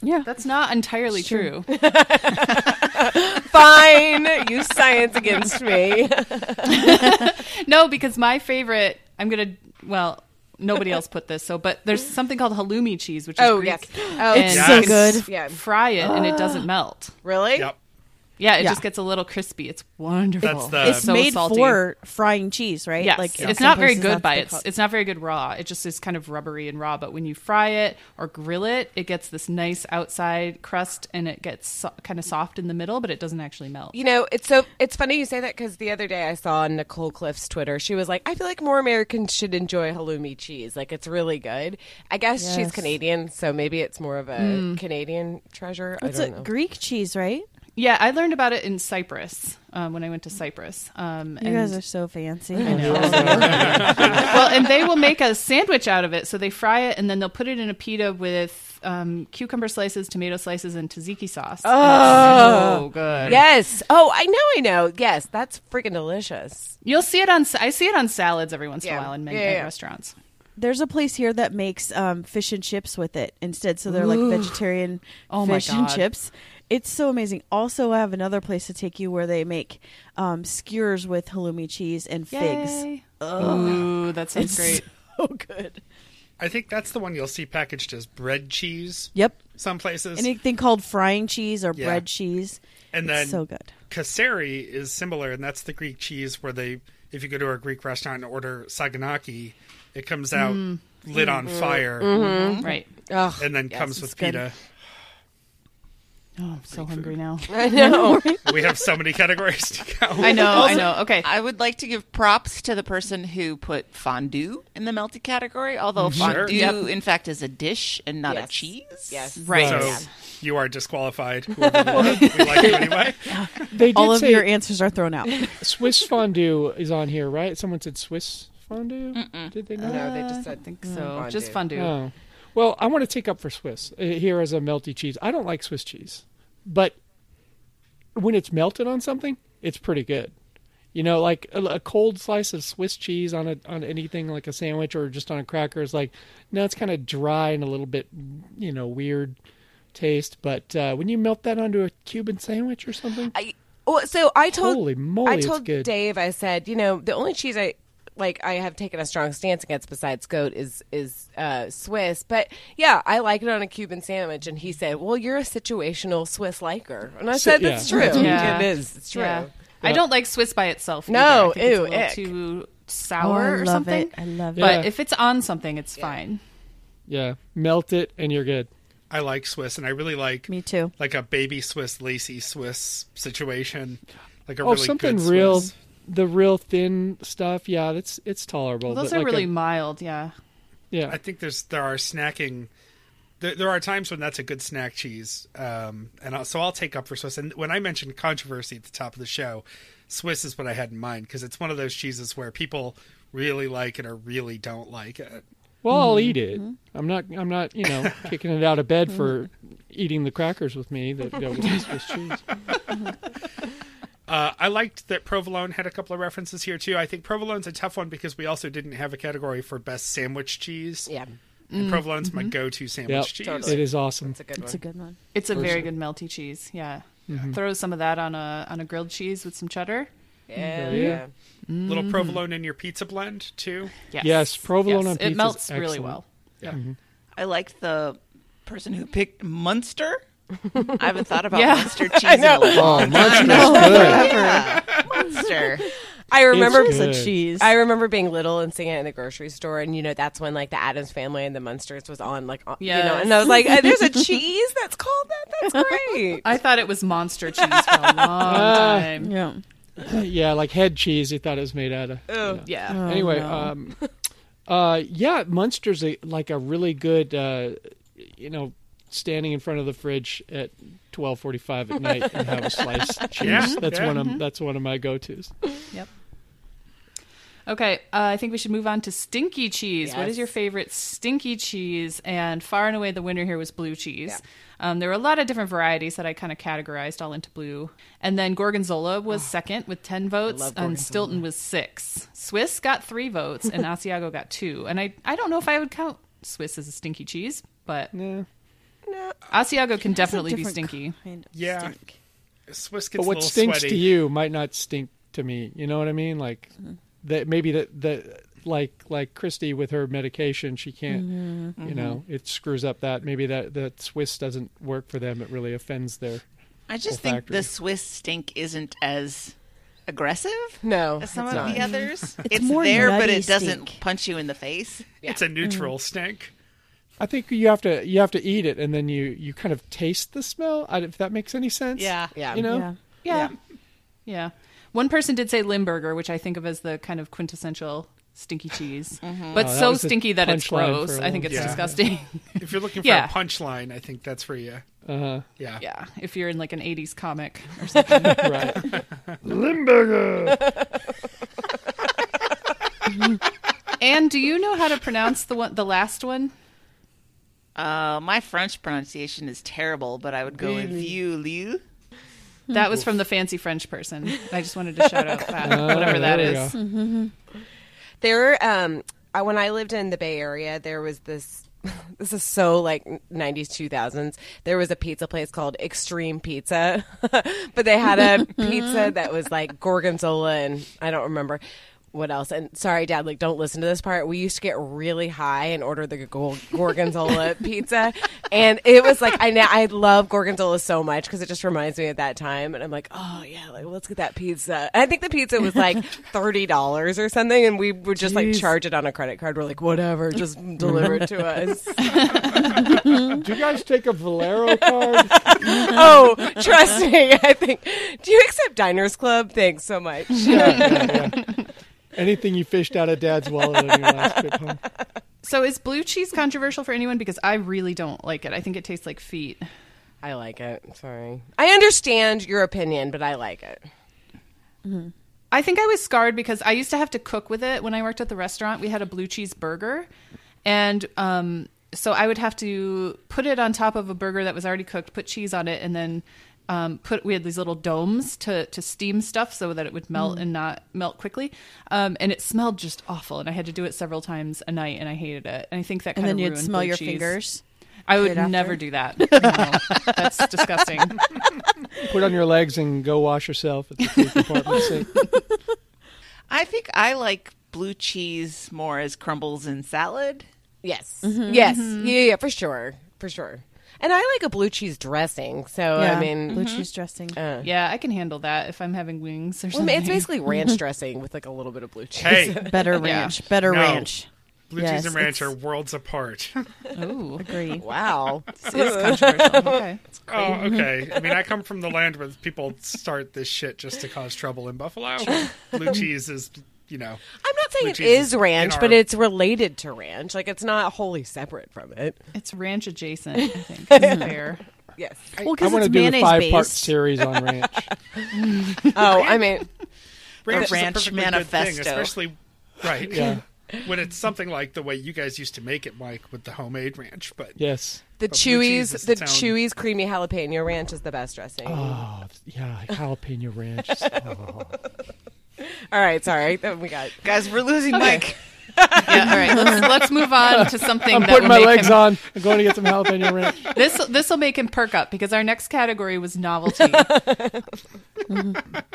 Yeah. That's not entirely true. Fine, use science against me. No, because my favorite, I'm going to, well, nobody else put this, so, but there's something called halloumi cheese, which is Oh Greek. yes. Oh, And It's so good. Yeah. Fry it and it doesn't melt. Really? Yep. Yeah, it Yeah. just gets a little crispy. It's wonderful. That's the- It's so made salty. for frying cheese, right? Yes, Like in it's not very good by its. it. It's not very good raw. It just is kind of rubbery and raw. But when you fry it or grill it, it gets this nice outside crust and it gets so, kind of soft in the middle, but it doesn't actually melt. You know, it's so it's funny you say that because the other day I saw on Nicole Cliffe's Twitter, she was like, "I feel like more Americans should enjoy halloumi cheese. Like it's really good." I guess she's Canadian, so maybe it's more of a mm. Canadian treasure. What's I don't it? know. Greek cheese, right? Yeah, I learned about it in Cyprus um, when I went to Cyprus. Um, You and- guys are so fancy. I know. well, and they will make a sandwich out of it. So they fry it and then they'll put it in a pita with um, cucumber slices, tomato slices, and tzatziki sauce. Oh, so good. Yes. Oh, I know. I know. Yes, that's freaking delicious. You'll see it on. I see it on salads every once in Yeah. a while in many Yeah, yeah. restaurants. There's a place here that makes um, fish and chips with it instead, so they're like vegetarian Oh my fish and God. chips. It's so amazing. Also, I have another place to take you where they make um, skewers with halloumi cheese and figs. Yay. Ooh, that sounds It's great. so good. I think that's the one you'll see packaged as bread cheese. Yep. Some places, Anything called frying cheese or Yeah. bread cheese. and It's then so good. Kaseri is similar, and that's the Greek cheese where they, if you go to a Greek restaurant and order saganaki, it comes out Mm. lit on fire Right. Ugh. and then Yes, comes with it's good. pita. Oh, I'm so hungry now. I know. We have so many categories to go. I know. I know. Okay. I would like to give props to the person who put fondue in the melty category, although mm-hmm. Sure. fondue, Yep. in fact, is a dish and not a cheese. yes. Right. So you are disqualified. Whoever you are. we like you anyway. They did All of say your answers are thrown out. Swiss fondue is on here, right? Someone said Swiss fondue. Did they not? No, they just I think so. fondue. Just fondue. Oh. Well, I want to take up for Swiss uh, here as a melty cheese. I don't like Swiss cheese, but when it's melted on something, it's pretty good. You know, like a, a cold slice of Swiss cheese on a on anything like a sandwich or just on a cracker is like, no, it's kind of dry and a little bit, you know, weird taste. But uh, when you melt that onto a Cuban sandwich or something, I, well, so I told Holy moly, I it's told good. Dave. I said, you know, the only cheese I like I have taken a strong stance against besides goat is is uh, Swiss. But yeah, I like it on a Cuban sandwich. And he said, "Well, you're a situational Swiss liker," and I So- said, yeah. "That's true. Yeah. It is. It's true." Yeah. I don't like Swiss by itself. No, either. I think it's ew, a too Oh, sour I or something. it. I love it. But if it's on something, it's fine. yeah, melt it and you're good. I like Swiss, and I really like Me too. like a baby Swiss, lacy Swiss situation. Like a oh, really something good real, Swiss. The real thin stuff. Yeah, that's it's tolerable. Well, those but are like really a- mild. Yeah. yeah. I think there's there are snacking. There, there are times when that's a good snack cheese, um, and I'll, so I'll take up for Swiss. And when I mentioned controversy at the top of the show, Swiss is what I had in mind because it's one of those cheeses where people really like it or really don't like it. Well, I'll Mm-hmm. eat it. I'm not. I'm not. You know, kicking it out of bed for eating the crackers with me that go with the Swiss cheese. Uh, I liked that provolone had a couple of references here too. I think provolone's a tough one because we also didn't have a category for best sandwich cheese. Yeah, and mm-hmm. provolone's my mm-hmm. go-to sandwich Yep, cheese. Totally. it is awesome. it's a good It's one. a good one. It's a very Personally. good melty cheese. Yeah. Mm-hmm. Throw some of that on a on a grilled cheese with some cheddar. Yeah, Yeah. yeah. Little provolone in your pizza blend too. Yes. Yes, provolone Yes, on pizza It is melts really excellent. well. I like the person who picked Munster. I haven't thought about Yeah. Munster cheese in a long Oh, time. good. Yeah, Munster. I remember It's It's good. cheese. I remember being little and seeing it in the grocery store, and you know that's when like the Addams Family and the Munsters was on, like on- you know, and I was like, "Uh, "There's a cheese that's called that. That's great." I thought it was monster cheese for a long Ah. time. yeah. yeah, like head cheese. He thought it was made out of. Ugh. Yeah. Oh, anyway, no. um, uh, yeah, Munster's a, like a really good, uh, you know, standing in front of the fridge at twelve forty-five at night and have a sliced cheese. Yeah, that's yeah. one of that's one of my go-tos. Yep. Okay, uh, I think we should move on to stinky cheese. What is your favorite stinky cheese? And far and away, the winner here was blue cheese. Yeah. Um, there were a lot of different varieties that I kind of categorized all into blue. And then Gorgonzola was second with 10 votes, and Stilton was six. Swiss got three votes, and Asiago got two. And I, I don't know if I would count Swiss as a stinky cheese, but Yeah. Asiago can definitely be stinky. kind of Yeah. stink. Swiss gets But what little stinks sweaty. to you might not stink to me. You know what I mean? Like mm-hmm. that maybe that that like like Christy with her medication, she can't. Mm-hmm. You know, mm-hmm. it screws up that maybe that that Swiss doesn't work for them. It really offends their. I just think Olfactory. the Swiss stink isn't as aggressive No, as some of not. the others. It's, more there, but nutty it doesn't stink. punch you in the face. It's a neutral mm-hmm. stink. I think you have to you have to eat it and then you you kind of taste the smell. If that makes any sense. Yeah. Yeah. You know. Yeah. Yeah. Yeah. One person did say Limburger, which I think of as the kind of quintessential stinky cheese, but Oh, so was stinky that it's gross. I think it's time. disgusting. If you're looking for Yeah. a punchline, I think that's for you. Uh-huh. Yeah. yeah, if you're in like an '80s comic or something. Right. Limburger. and do you know how to pronounce the one, the last one? Uh, my French pronunciation is terrible, but I would go with vieux lieu. That was from the fancy French person. I just wanted to shout out that Oh, whatever that is. there we There, um, I, when I lived in the Bay Area, there was this. This is so like '90s, 2000s. There was a pizza place called Extreme Pizza, but they had a pizza that was like gorgonzola and I don't remember what else. And sorry, Dad, like don't listen to this part. We used to get really high and order the gorgonzola pizza, and it was like I now I love gorgonzola so much because it just reminds me of that time. And I'm like, oh yeah, like let's get that pizza. And I think the pizza was like thirty dollars or something, and we would just like charge it on a credit card. We're like, whatever, just deliver it to us. Do you guys take a Valero card? oh, trust me, I think. Do you accept Diners Club? Thanks so much. yeah, yeah, yeah. Anything you fished out of Dad's wallet on your last trip home? So is blue cheese controversial for anyone? Because I really don't like it. I think it tastes like feet. I like it. Sorry, I understand your opinion, but I like it. I think I was scarred because I used to have to cook with it when I worked at the restaurant. We had a blue cheese burger, and um, so I would have to put it on top of a burger that was already cooked, put cheese on it, and then um, put. We had these little domes to to steam stuff so that it would melt and not melt quickly. Um, and it smelled just awful, and I had to do it several times a night, and I hated it. And I think that And kind then of you'd ruined smell your cheese. fingers. I would never do that. No, that's disgusting. Put on your legs and go wash yourself at the food department sink. I think I like blue cheese more as crumbles in salad. Yes, yes, yeah, yeah, for sure, for sure. And I like a blue cheese dressing. So yeah, I mean, blue cheese dressing. uh, Yeah, I can handle that if I'm having wings or well, something. mean, it's basically ranch dressing with like a little bit of blue cheese. Hey, Better ranch. Better No. ranch. blue Yes, cheese and ranch are worlds apart. Ooh, Agree. wow. this is controversial. Okay. oh, okay. I mean, I come from the land where people start this shit just to cause trouble in Buffalo. Blue cheese is, you know, I'm not saying it is, is is ranch, in but it's related to ranch. Like it's not wholly separate from it. It's ranch adjacent, I think. It's fair. Yes. Well, I because want it's to do a mayonnaise five part series on ranch. Oh, I mean, ranch is a ranch perfectly good thing, manifesto. especially right. Yeah. when it's something like the way you guys used to make it, Mike, with the homemade ranch. But Yes. the But blue cheese Chewy's, is the its own- Chewy's creamy jalapeno ranch is the best dressing. Oh, yeah. Jalapeno ranch. Oh. All right, sorry, we got. Guys, we're losing Mike. Yeah, all right. Let's, let's move on to something I'm that putting my legs him, on. I'm going to get some jalapeno ranch. This this will make him perk up because our next category was novelty,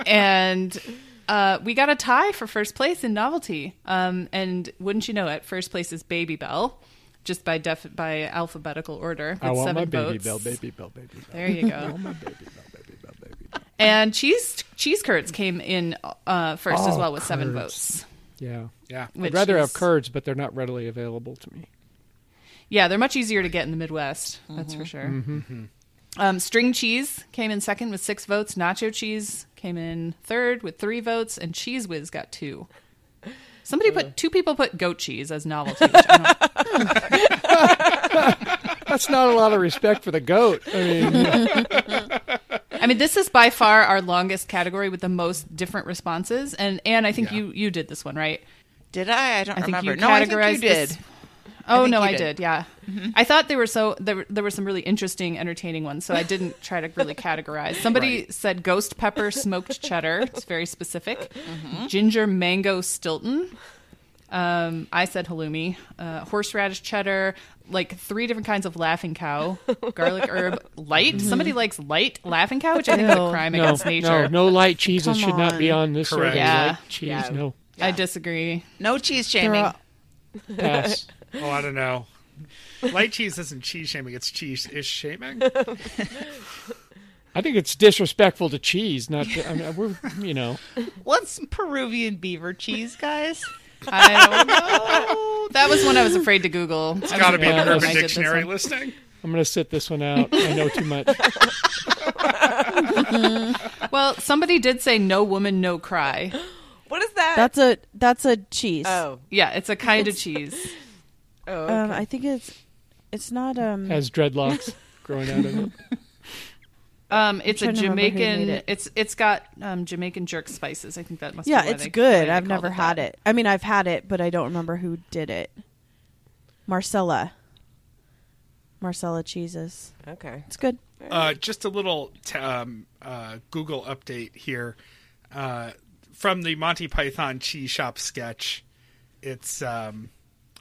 and uh, we got a tie for first place in novelty. Um, and wouldn't you know it, first place is Babybel, just by def by alphabetical order. I want seven my baby votes. bell, baby bell, baby bell. There you go. My baby bell, baby bell, baby bell. And cheese cheese curds came in uh, first as Oh, well with seven votes. Yeah. yeah, Which I'd rather have curds, but they're not readily available to me. Yeah, they're much easier to get in the Midwest. That's for sure. Um, string cheese came in second with six votes. Nacho cheese came in third with three votes, and Cheez Whiz got two. Somebody put two people put goat cheese as novelty. Which I, don't, That's not a lot of respect for the goat. I mean, I mean, this is by far our longest category with the most different responses. And Anne, I think Yeah. you you did this one right. Did I? I don't I think remember. you no, I think you did. this- Oh think no, you I did. did. Yeah, mm-hmm. I thought they were so there. There were some really interesting, entertaining ones, so I didn't try to really categorize. Somebody said ghost pepper smoked cheddar. It's very specific. Mm-hmm. Ginger mango Stilton. Um, I said halloumi, uh, horseradish cheddar, like three different kinds of laughing cow, garlic herb, light. Somebody likes light laughing cow, which I think is a Ew. crime no, against nature. no no light cheeses Come should not be on. on this Correct. Yeah. Light cheese, Yeah. no. I disagree. No cheese shaming. all- Pass. Oh, I don't know. Light cheese isn't cheese shaming; it's cheese is shaming. I think it's disrespectful to cheese. Not, to, I mean, we're, you know, What's Peruvian beaver cheese, guys? I don't know. That was one I was afraid to Google. It's got to be in Yeah, Urban Dictionary listing. I'm going to sit this one out. I know too much. Well, somebody did say "no woman, no cry." What is that? That's a that's a cheese. oh. Yeah, it's a kind of cheese. Oh, okay. Um, I think it's it's not um. Has dreadlocks growing out of it. Um, it's a trying to remember who made Jamaican. it. It's it's got um, Jamaican jerk spices. I think that must. yeah, be it's they- good. I've never it had that. it. I mean, I've had it, but I don't remember who did it. Marcella. Marcella cheeses. okay. It's good. Uh, just a little t- um, uh, Google update here uh, from the Monty Python cheese shop sketch. It's um,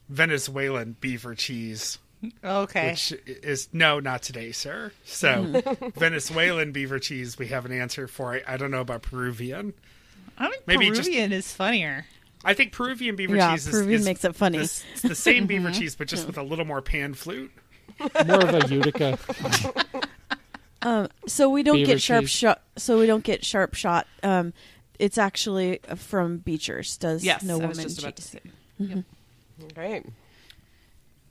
Venezuelan beaver cheese, Okay. which is no, not today, sir. So Venezuelan beaver cheese, we have an answer for. I, I don't know about Peruvian. I think maybe just- Peruvian is funnier. I think Peruvian beaver Yeah, cheese is, Peruvian is makes it funny. It's, it's the same beaver cheese, but just with a little more pan flute. More of a Utica. Um, so we don't Beaver get sharp cheese. shot. So we don't get sharp shot. Um, it's actually from Beecher's. Does Yes, no I woman was just about to cheese. say. Great.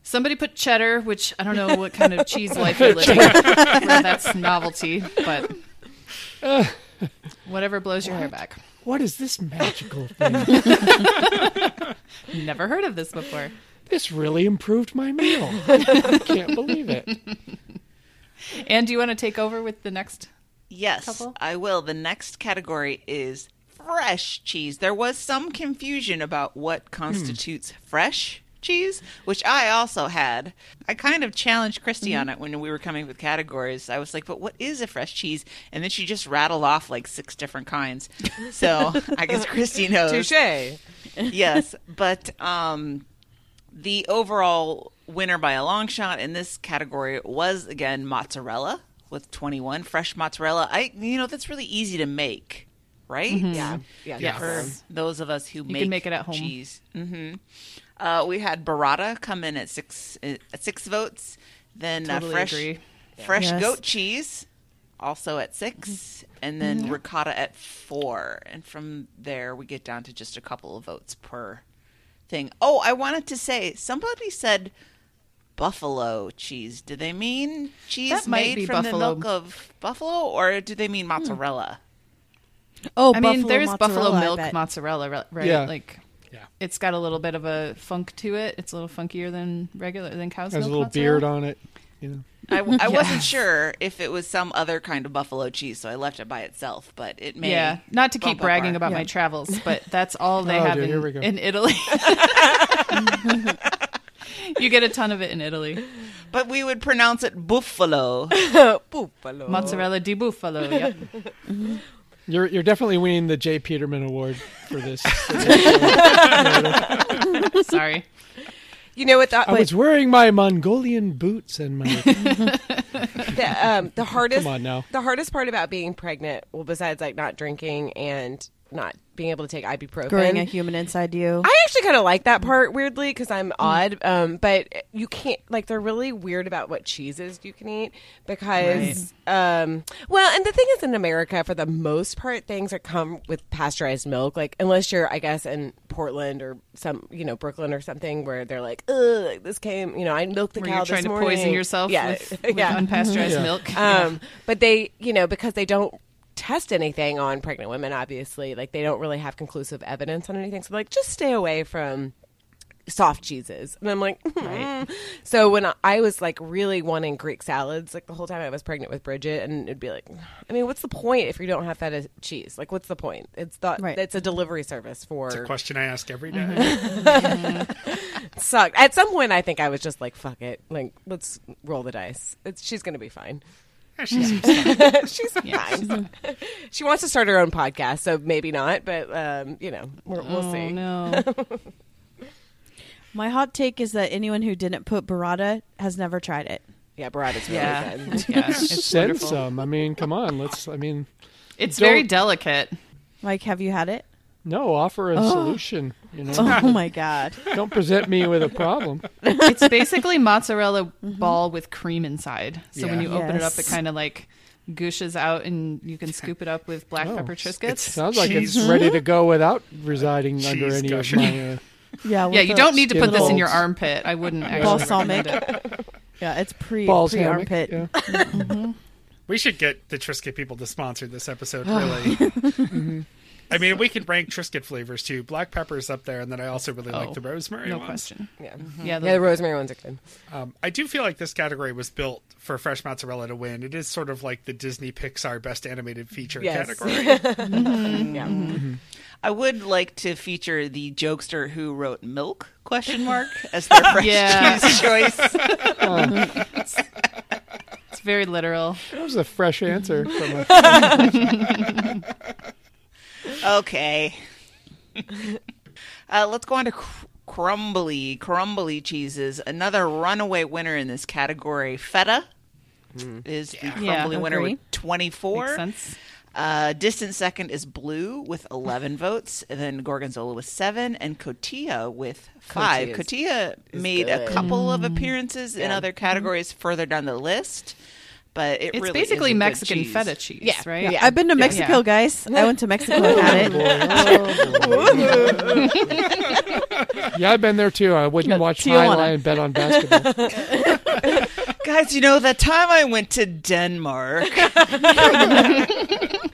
Somebody put cheddar, which I don't know what kind of cheese life you're living. where that's novelty, but whatever blows your hair back. What is this magical thing? Never heard of this before. this really improved my meal. I can't believe it. And do you want to take over with the next? Yes, Couple? I will. The next category is fresh cheese. There was some confusion about what hmm. constitutes fresh cheese, which I also had. I kind of challenged Christy on it when we were coming with categories. I was like, "But what is a fresh cheese?" And then she just rattled off like six different kinds. So I guess Christy knows Touche. yes, but um, the overall winner by a long shot in this category was again mozzarella with 21 fresh mozzarella. I you know that's really easy to make, right? Yeah. Yeah. Yeah. For those of us who make can make it at home. cheese. hmm Uh, we had burrata come in at six at six votes. Then Totally uh, fresh agree. fresh Yes. goat cheese also at 6 and then ricotta at four. And from there, we get down to just a couple of votes per thing. Oh, I wanted to say somebody said buffalo cheese. Do they mean cheese That made from buffalo. the milk of buffalo, or do they mean mozzarella? Oh, I mean, there's buffalo milk mozzarella, right? Yeah. Like, Yeah. it's got a little bit of a funk to it. It's a little funkier than regular than cow's milk. It has a little mozzarella. beard on it. You know. I, I wasn't sure if it was some other kind of buffalo cheese, so I left it by itself. But it may. Yeah, not to keep bragging our- about my travels, but that's all they Oh, have dear, in, go. in Italy. you get a ton of it in Italy. But we would pronounce it buffalo. Buffalo. Mozzarella di bufalo. Yep. You're you're definitely winning the J. Peterman Award for this. Sorry. You know what? The, I was wearing my Mongolian boots and my. the, um, the hardest Come on now. the hardest part about being pregnant well besides like not drinking and not being able to take ibuprofen growing a human inside you. I actually kind of like that part weirdly because I'm odd. Um, but you can't like they're really weird about what cheeses you can eat because um, well, and the thing is in America for the most part things that come with pasteurized milk, like unless you're I guess in Portland or some you know Brooklyn or something where they're like, ugh, this came you know I milked the Where cow you're trying this to morning. poison yourself yeah, with, with yeah. unpasteurized Yeah. milk. Um, but they, you know, because they don't test anything on pregnant women, obviously, like they don't really have conclusive evidence on anything. So, like, just stay away from soft cheeses. And I'm like, hmm. so when I, I was like really wanting Greek salads, like the whole time I was pregnant with Bridget, and it'd be like, I mean, what's the point if you don't have feta cheese? Like, what's the point? It's the, Right. it's a delivery service for It's a question I ask every day. Mm-hmm. suck. At some point, I think I was just like, fuck it, like let's roll the dice. It's, she's gonna be fine. Yeah, she seems fine. she's fine. she wants to start her own podcast, so maybe not, but um, you know, we're, we'll oh, see. no. My hot take is that anyone who didn't put burrata has never tried it. Yeah, Burrata's really Yeah. good. yeah. It's Send wonderful. some. I mean, come on. Let's. I mean, It's Don't- very delicate. Like, have you had it? No. Offer a oh. solution. You know. Oh my god! Don't present me with a problem. It's basically mozzarella mm-hmm. ball with cream inside. So when Yeah. you open it up, it kind of like gushes out, and you can scoop it up with black Oh, pepper it's- Triscuits. Sounds like Cheese. it's mm-hmm. ready to go without residing under any gusher. of my. Uh, Yeah, yeah, you don't need to put this in your armpit. I wouldn't actually balsamic. it. Yeah, it's pre balls pre hammock. armpit. Yeah. Mm-hmm. We should get the Triscuit people to sponsor this episode. Really, I mean, we can rank Triscuit flavors too. Black pepper's up there, and then I also really like Oh, the rosemary no ones. question. Yeah. Yeah, mm-hmm. Yeah, the, the rosemary ones are good. Um, I do feel like this category was built for fresh mozzarella to win. It is sort of like the Disney Pixar Best Animated Feature Yes. category. Mm-hmm. Yeah. Mm-hmm. I would like to feature the jokester who wrote "milk?" question mark as their fresh Yeah. cheese choice. it's very literal. That was a fresh answer from a Okay. uh, let's go on to cr- crumbly, crumbly cheeses. Another runaway winner in this category. Feta is the crumbly Yeah, winner with 24. Makes sense. Uh, distant second is Blue with 11 votes, and then Gorgonzola with 7, and Cotija with 5. Cotija's- Cotija is made a good. couple of appearances in other categories further down the list, but it It's really basically is a good Mexican cheese. feta cheese, Yeah. right? Yeah. I've been to Mexico, Yeah. guys. I went to Mexico and had it. Yeah, I've been there too. I wouldn't watch Tijuana. highlight and bet on basketball. Guys, you know, that time I went to Denmark.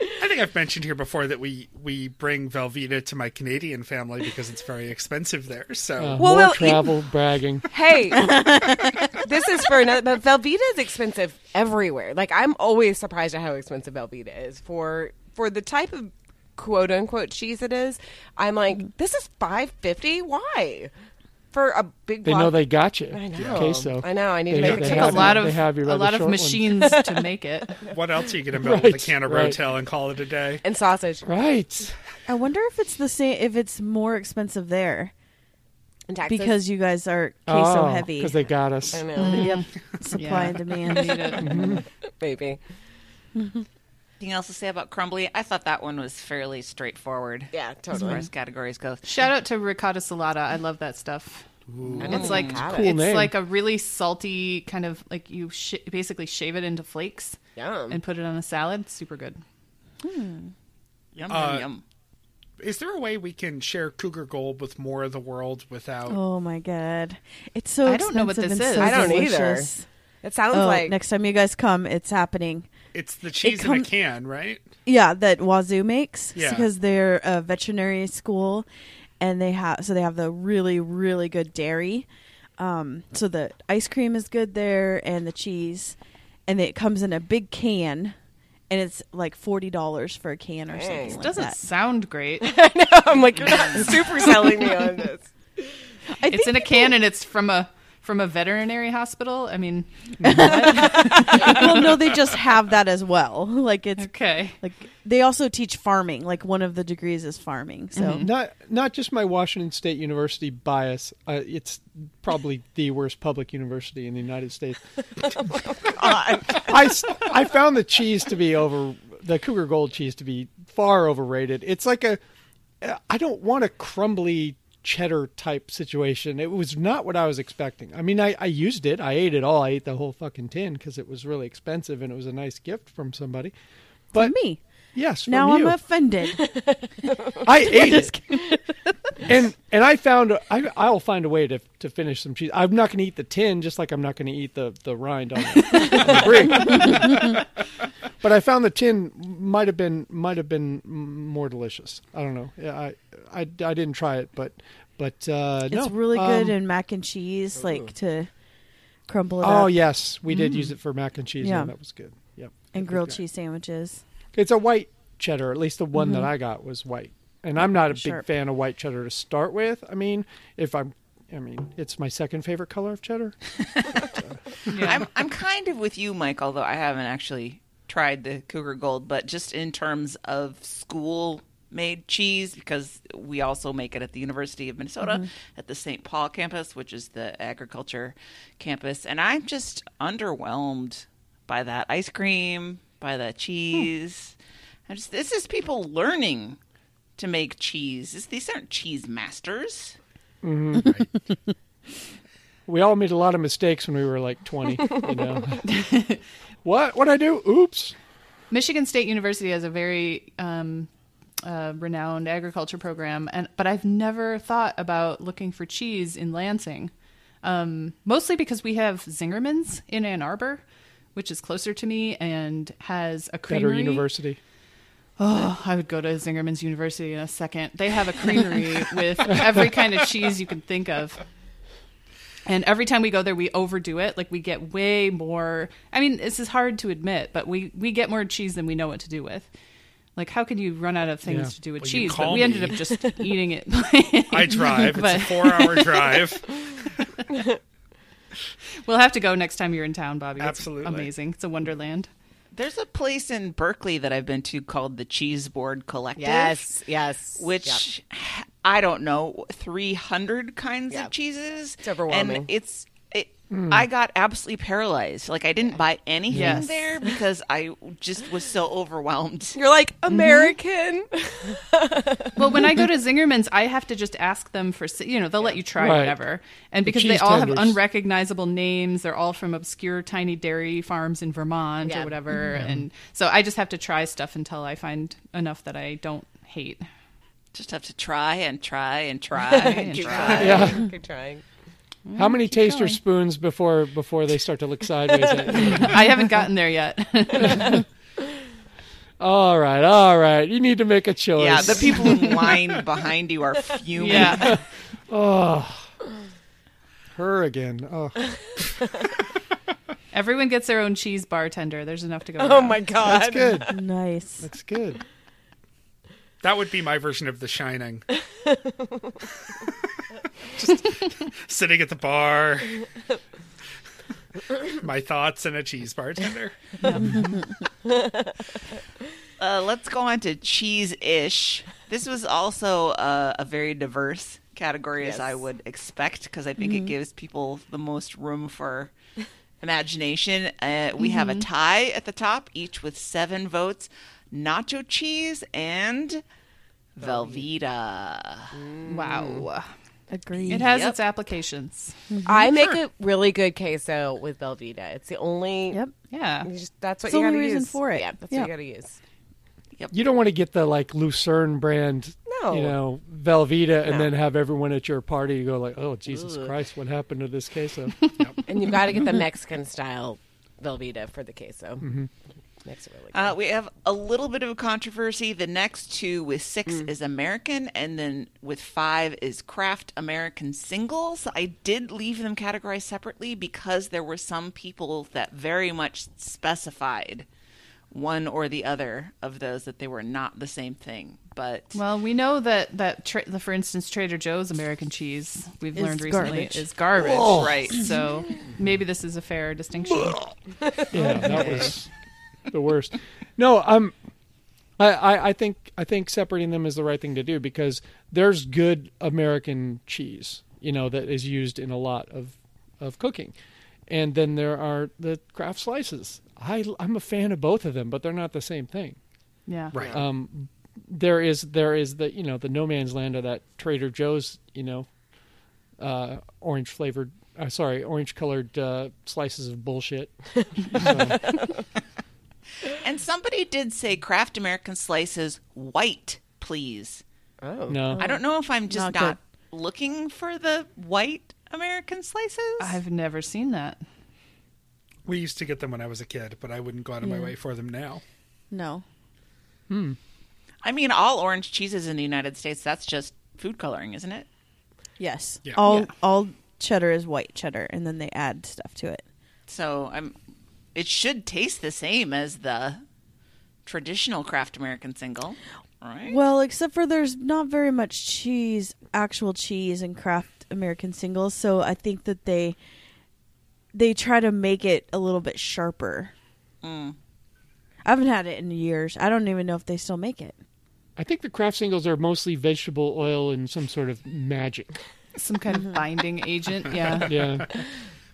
I think I've mentioned here before that we we bring Velveeta to my Canadian family because it's very expensive there. So Uh, Well, more well, travel bragging. Hey, this is for another. But Velveeta is expensive everywhere. Like I'm always surprised at how expensive Velveeta is for for the type of quote unquote cheese it is. I'm like, this is five fifty. Why? For a big. They block- know they got you. I know. Queso. I know. I need They- to make they a Took have a lot you- of they have your a lot of short ones. machines to make it. what else are you going to build with a Right, can of right. Rotel and call it a day? and sausage Right. I wonder if it's the same. If it's more expensive there and taxes. because you guys are queso oh, heavy. Because Oh, they got us. I know. Yep. Supply Yeah. and demand. Need it. Maybe. Mm-hmm. Anything else to say about crumbly? I thought that one was fairly straightforward. Yeah. totally. As Totally. far as categories go. Shout out to ricotta salata. I love that stuff. It's like had Cool it's name. like a really salty kind of like you sh- basically shave it into flakes Yum. and put it on a salad. Super good. Yum, yum, Uh, yum. Is there a way we can share Cougar Gold with more of the world without? Oh my god, it's so. I don't know what this is. so I don't either. delicious. It sounds Oh, like next time you guys come, it's happening. It's the cheese in a can, right? Yeah, that Wazzu makes Yeah. because they're a veterinary school, and they have so they have the really really good dairy. Um, so the ice cream is good there, and the cheese, and it comes in a big can, and it's like forty dollars for a can or something It like Doesn't that. sound great. I know. I'm like you're not super selling me on this. I it's think in a can and it's from a from a veterinary hospital. I mean, well, no, they just have that as well. Like it's okay. like they also teach farming. Like one of the degrees is farming. So Not not just my Washington State University bias. Uh, it's probably the worst public university in the United States. I I found the cheese to be over the Cougar Gold cheese to be far overrated. It's like a I don't want a crumbly cheddar type situation. It was not what I was expecting. I mean, I, I used it. I ate it all. I ate the whole fucking tin because it was really expensive and it was a nice gift from somebody. But me yes, now I'm you. offended. I ate it, and and I found I I'll find a way to to finish some cheese. I'm not going to eat the tin, just like I'm not going to eat the the rind on the, on the brick. but I found the tin might have been might have been more delicious. I don't know. Yeah, I I, I didn't try it, but but uh, no, it's really good Um, in mac and cheese, like to crumble it oh up yes, we did use it for mac and cheese. Yeah, Yeah. that was good. Yep, and grilled good. cheese sandwiches. It's a white cheddar. At least the one that mm-hmm. I got was white. And I'm not a big fan of white cheddar to start with. I mean, if I'm, I mean, it's my second favorite color of cheddar. I'm I'm kind of with you, Mike, although I haven't actually tried the Cougar Gold, but just in terms of school made cheese, because we also make it at the University of Minnesota mm-hmm. at the St. Paul campus, which is the agriculture campus, and I'm just underwhelmed by that ice cream, by the cheese. I just this is people learning to make cheese. This, these aren't cheese masters. We all made a lot of mistakes when we were like 20. You know, what? What I do? Oops. Michigan State University has a very um, uh, renowned agriculture program, and but I've never thought about looking for cheese in Lansing, um, mostly because we have Zingerman's in Ann Arbor, which is closer to me and has a creamery. Better university. Oh, I would go to Zingerman's University in a second. They have a creamery with every kind of cheese you can think of. And every time we go there, we overdo it. Like we get way more. I mean, this is hard to admit, but we we get more cheese than we know what to do with. Like, how can you run out of things Yeah. to do with Well, cheese? But call we ended up just eating it. I drive. It's a four-hour drive. we'll have to go next time you're in town, Bobby. It's Absolutely. amazing. It's a wonderland. There's a place in Berkeley that I've been to called the Cheese Board Collective. Yes, yes. Which I don't know, 300 kinds Yep. of cheeses. It's overwhelming. And it's it, hmm. I got absolutely paralyzed. Like I didn't buy anything Yes. there because I just was so overwhelmed. You're like mm-hmm. American. Well, when I go to Zingerman's, I have to just ask them for, you know, they'll let you try Right. whatever. And because they cheese all have unrecognizable names, they're all from obscure tiny dairy farms in Vermont Yeah. or whatever. Mm-hmm. And so I just have to try stuff until I find enough that I don't hate. Just have to try and try and try and Keep try. trying. Yeah. Keep trying. How many taster going. spoons before before they start to look sideways? at you? I haven't gotten there yet. All right, all right. You need to make a choice. Yeah, the people in line behind you are fuming. yeah. Oh, her again. Oh, Everyone gets their own cheese bartender. There's enough to go Oh around. my god. that's good. Nice. That's good. That would be my version of The Shining. Just sitting at the bar. My thoughts and a cheese bartender. Uh, let's go on to cheese ish. This was also uh, a very diverse category as I would expect because I think it gives people the most room for imagination. Uh, we have a tie at the top, each with seven votes nacho cheese and Velveeta. Wow. Agreed. It has Yep. its applications. I make a really good queso with Velveeta. It's the only. Yep. Yeah. Just, that's what It's the you only gotta reason use. for it. Yeah, that's Yeah. what you gotta use. Yep. You don't want to get the like Lucerne brand, No. you know, Velveeta, and No. then have everyone at your party go like, "Oh Jesus Ugh. Christ, what happened to this queso?" And you've got to get the Mexican style Velveeta for the queso. Mm-hmm. Makes it really good. Uh, we have a little bit of a controversy. The next two with six is American, and then with five is Kraft American singles. I did leave them categorized separately because there were some people that very much specified one or the other of those that they were not the same thing. But Well, we know that that tra- the, for instance Trader Joe's American cheese we've Is learned recently garbage. is garbage. Oh. Right. So maybe this is a fair distinction. yeah, that was the worst. No, um, I, I, I think I think separating them is the right thing to do because there's good American cheese, you know, that is used in a lot of of cooking, and then there are the Kraft slices. I I'm a fan of both of them, but they're not the same thing. Yeah. Right. Um, there is there is the you know the no man's land of that Trader Joe's you know uh, orange flavored uh, sorry orange colored uh, slices of bullshit. So, and somebody did say Kraft American slices white, please. oh. no, I don't know if I'm just Not not, looking for the white American slices. I've never seen that. We used to get them when I was a kid, but I wouldn't go out of my way for them now. No. Hmm. I mean, all orange cheeses in the United States, that's just food coloring, isn't it? Yes. Yeah. All Yeah. all cheddar is white cheddar, and then they add stuff to it. So I'm it should taste the same as the traditional Kraft American single, right? Well, except for there's not very much cheese, actual cheese in Kraft American singles, so I think that they they try to make it a little bit sharper. Mm. I haven't had it in years. I don't even know if they still make it. I think the Kraft singles are mostly vegetable oil and some sort of magic. Some kind of binding agent. Yeah. Yeah,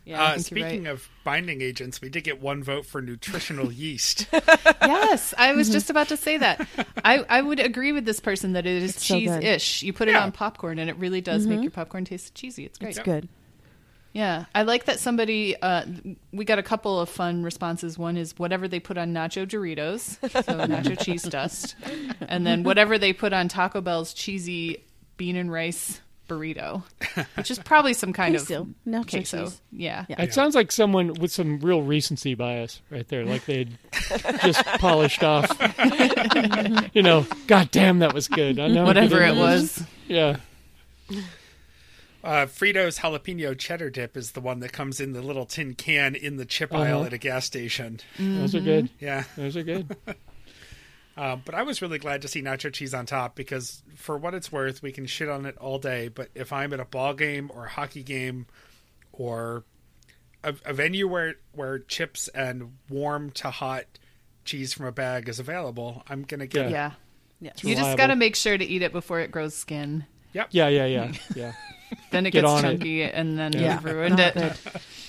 Yeah. Uh, speaking right. of binding agents, we did get one vote for nutritional yeast. Yes, I was just about to say that. I, I would agree with this person that it is so cheese-ish. You put it on popcorn, and it really does make your popcorn taste cheesy. It's great. It's good. Yeah, I like that somebody. Uh, we got a couple of fun responses. One is whatever they put on nacho Doritos, so nacho cheese dust, and then whatever they put on Taco Bell's cheesy bean and rice burrito, which is probably some kind Queso. of Nacho queso. cheese. Yeah. Yeah. It sounds like someone with some real recency bias right there, like they'd just polished off. you know, God damn, that was good. I know Whatever it into this. was. Yeah. Uh, Frito's jalapeno cheddar dip is the one that comes in the little tin can in the chip aisle Uh-huh. at a gas station. Those are good. Yeah. Those are good. Um, but I was really glad to see nacho cheese on top because, for what it's worth, we can shit on it all day. But if I'm at a ball game or a hockey game or a, a venue where where chips and warm to hot cheese from a bag is available, I'm gonna get Yeah. Yes. You just got to make sure to eat it before it grows skin. Yep. Yeah, yeah, yeah, yeah. Then it Get gets on it. chunky, and then Yeah. you've ruined Not it.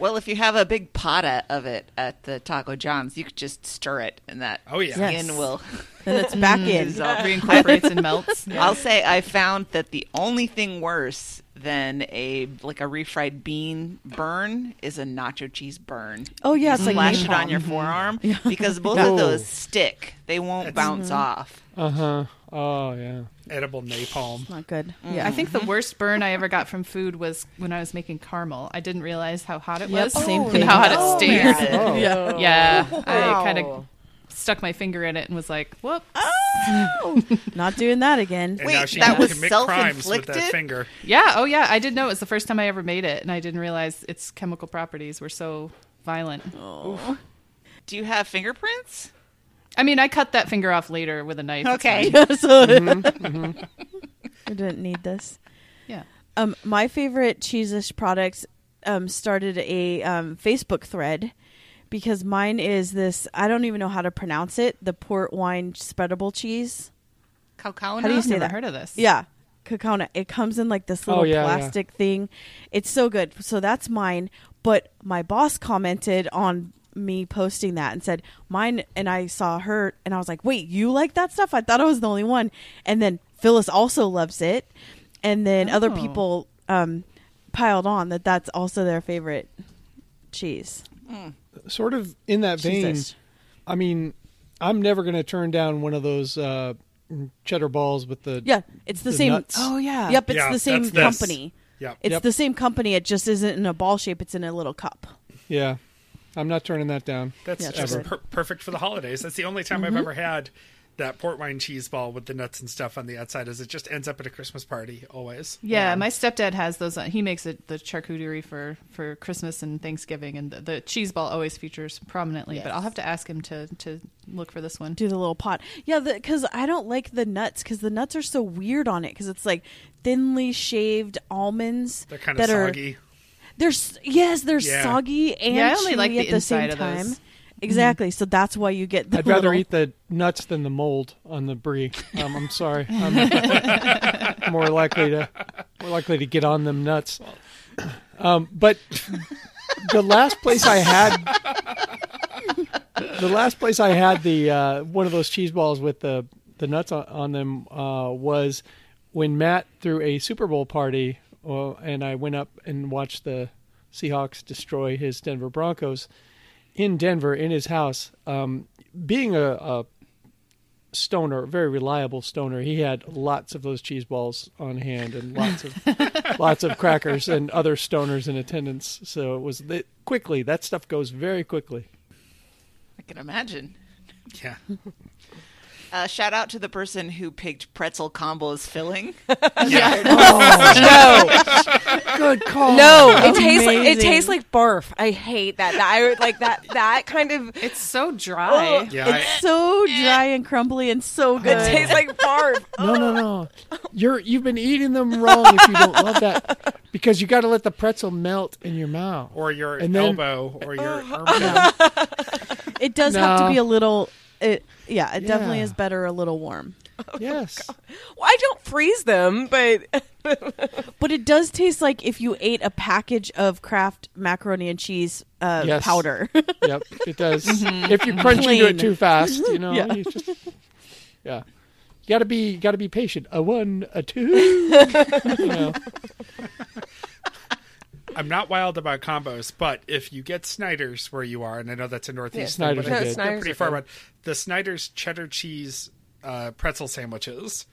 good. Well, if you have a big potta of it at the Taco John's, you could just stir it, and that Oh yeah. Yes. skin will Then it's back in. dissolve. Reincorporates and melts. I'll say I found that the only thing worse than a like a refried bean burn is a nacho cheese burn. Oh yeah, it's like Splash it on your forearm because both Yeah. of those stick. They won't That's- bounce off. Uh huh. Oh yeah. Edible napalm. Not good. Mm-hmm. Yeah, I Yeah. think the worst burn I ever got from food was when I was making caramel. I didn't realize how hot it Yep, was. same and thing. how hot it Oh, stayed. Oh. Yeah. Yeah, I kind of stuck my finger in it and was like, "Whoop!" Oh, Not doing that again. And Wait, now she that can was commit crimes with that self-inflicted? finger. Yeah, oh yeah, I did know it was the first time I ever made it, and I didn't realize its chemical properties were so violent. Oh. Do you have fingerprints? I mean, I cut that finger off later with a knife. Okay. fine. so Mm-hmm. I didn't need this. Yeah. Um, my favorite cheesish products um, started a um, Facebook thread because mine is this. I don't even know how to pronounce it. The port wine spreadable cheese. Cacao How do you nut? say Never that? heard of this. Yeah, Kaukauna. It comes in like this little Oh, yeah, yeah. plastic thing. It's so good. So that's mine. But my boss commented on me posting that and said mine and I saw her and I was like, "Wait, you like that stuff? I thought I was the only one." And then Phyllis also loves it. And then other Oh. people um piled on that that's also their favorite cheese. Sort of in that vein. Cheesish. I mean, I'm never going to turn down one of those uh, cheddar balls with the. Yeah, it's the, The same. nuts. Oh yeah. Yep, it's Yeah, the same company. Yep. It's Yep. the same company. It just isn't in a ball shape. It's in a little cup. Yeah. I'm not turning that down. That's Yeah, just per- perfect for the holidays. That's the only time I've mm-hmm. ever had that port wine cheese ball with the nuts and stuff on the outside. Is it just ends up at a Christmas party always? Yeah, my stepdad has those. On, he makes it the charcuterie for for Christmas and Thanksgiving, and the, the cheese ball always features prominently. But I'll have to ask him to to look for this one. do the little pot. Yeah, because I don't like the nuts because the nuts are so weird on it because it's like thinly shaved almonds They're kind of that are soggy. They're yes they're Yeah. soggy and Yeah, I only chewy like the at the inside same of those. time. Exactly, so that's why you get. The I'd rather little- eat the nuts than the mold on the brie. Um, I'm sorry. I'm more likely to more likely to get on them nuts. Um, but the last place I had the last place I had the uh, one of those cheese balls with the the nuts on, on them uh, was when Matt threw a Super Bowl party, uh, and I went up and watched the Seahawks destroy his Denver Broncos in Denver in his house. Um, being a, a stoner, a very reliable stoner, he had lots of those cheese balls on hand and lots of lots of crackers and other stoners in attendance. So it was it, quickly. That stuff goes very quickly. I can imagine. Yeah. Uh, shout out to the person who picked pretzel combos filling. No, Good call. No, it tastes like it tastes like barf. I hate that. that I would like that that kind of. It's so dry. Yeah. I, It's so dry and crumbly and so good. It tastes like barf. No, no, no. You're you've been eating them wrong if you don't love that because you got to let the pretzel melt in your mouth. or your And then- elbow or your armpit. It does have to be a little. It, yeah, it definitely Yeah. is better a little warm. Yes. Well, I don't freeze them, but But it does taste like if you ate a package of Kraft macaroni and cheese uh, Yes. powder. Yep, it does. If you crunch into Plain. it too fast, you know, Yeah. you just yeah. You gotta be gotta be patient. A one, a two. you know. I'm not wild about combos, but if you get Snyder's where you are, and I know that's a northeast Yeah, thing, but Snyder's I- they're Snyder's pretty far good. out. The Snyder's cheddar cheese uh, pretzel sandwiches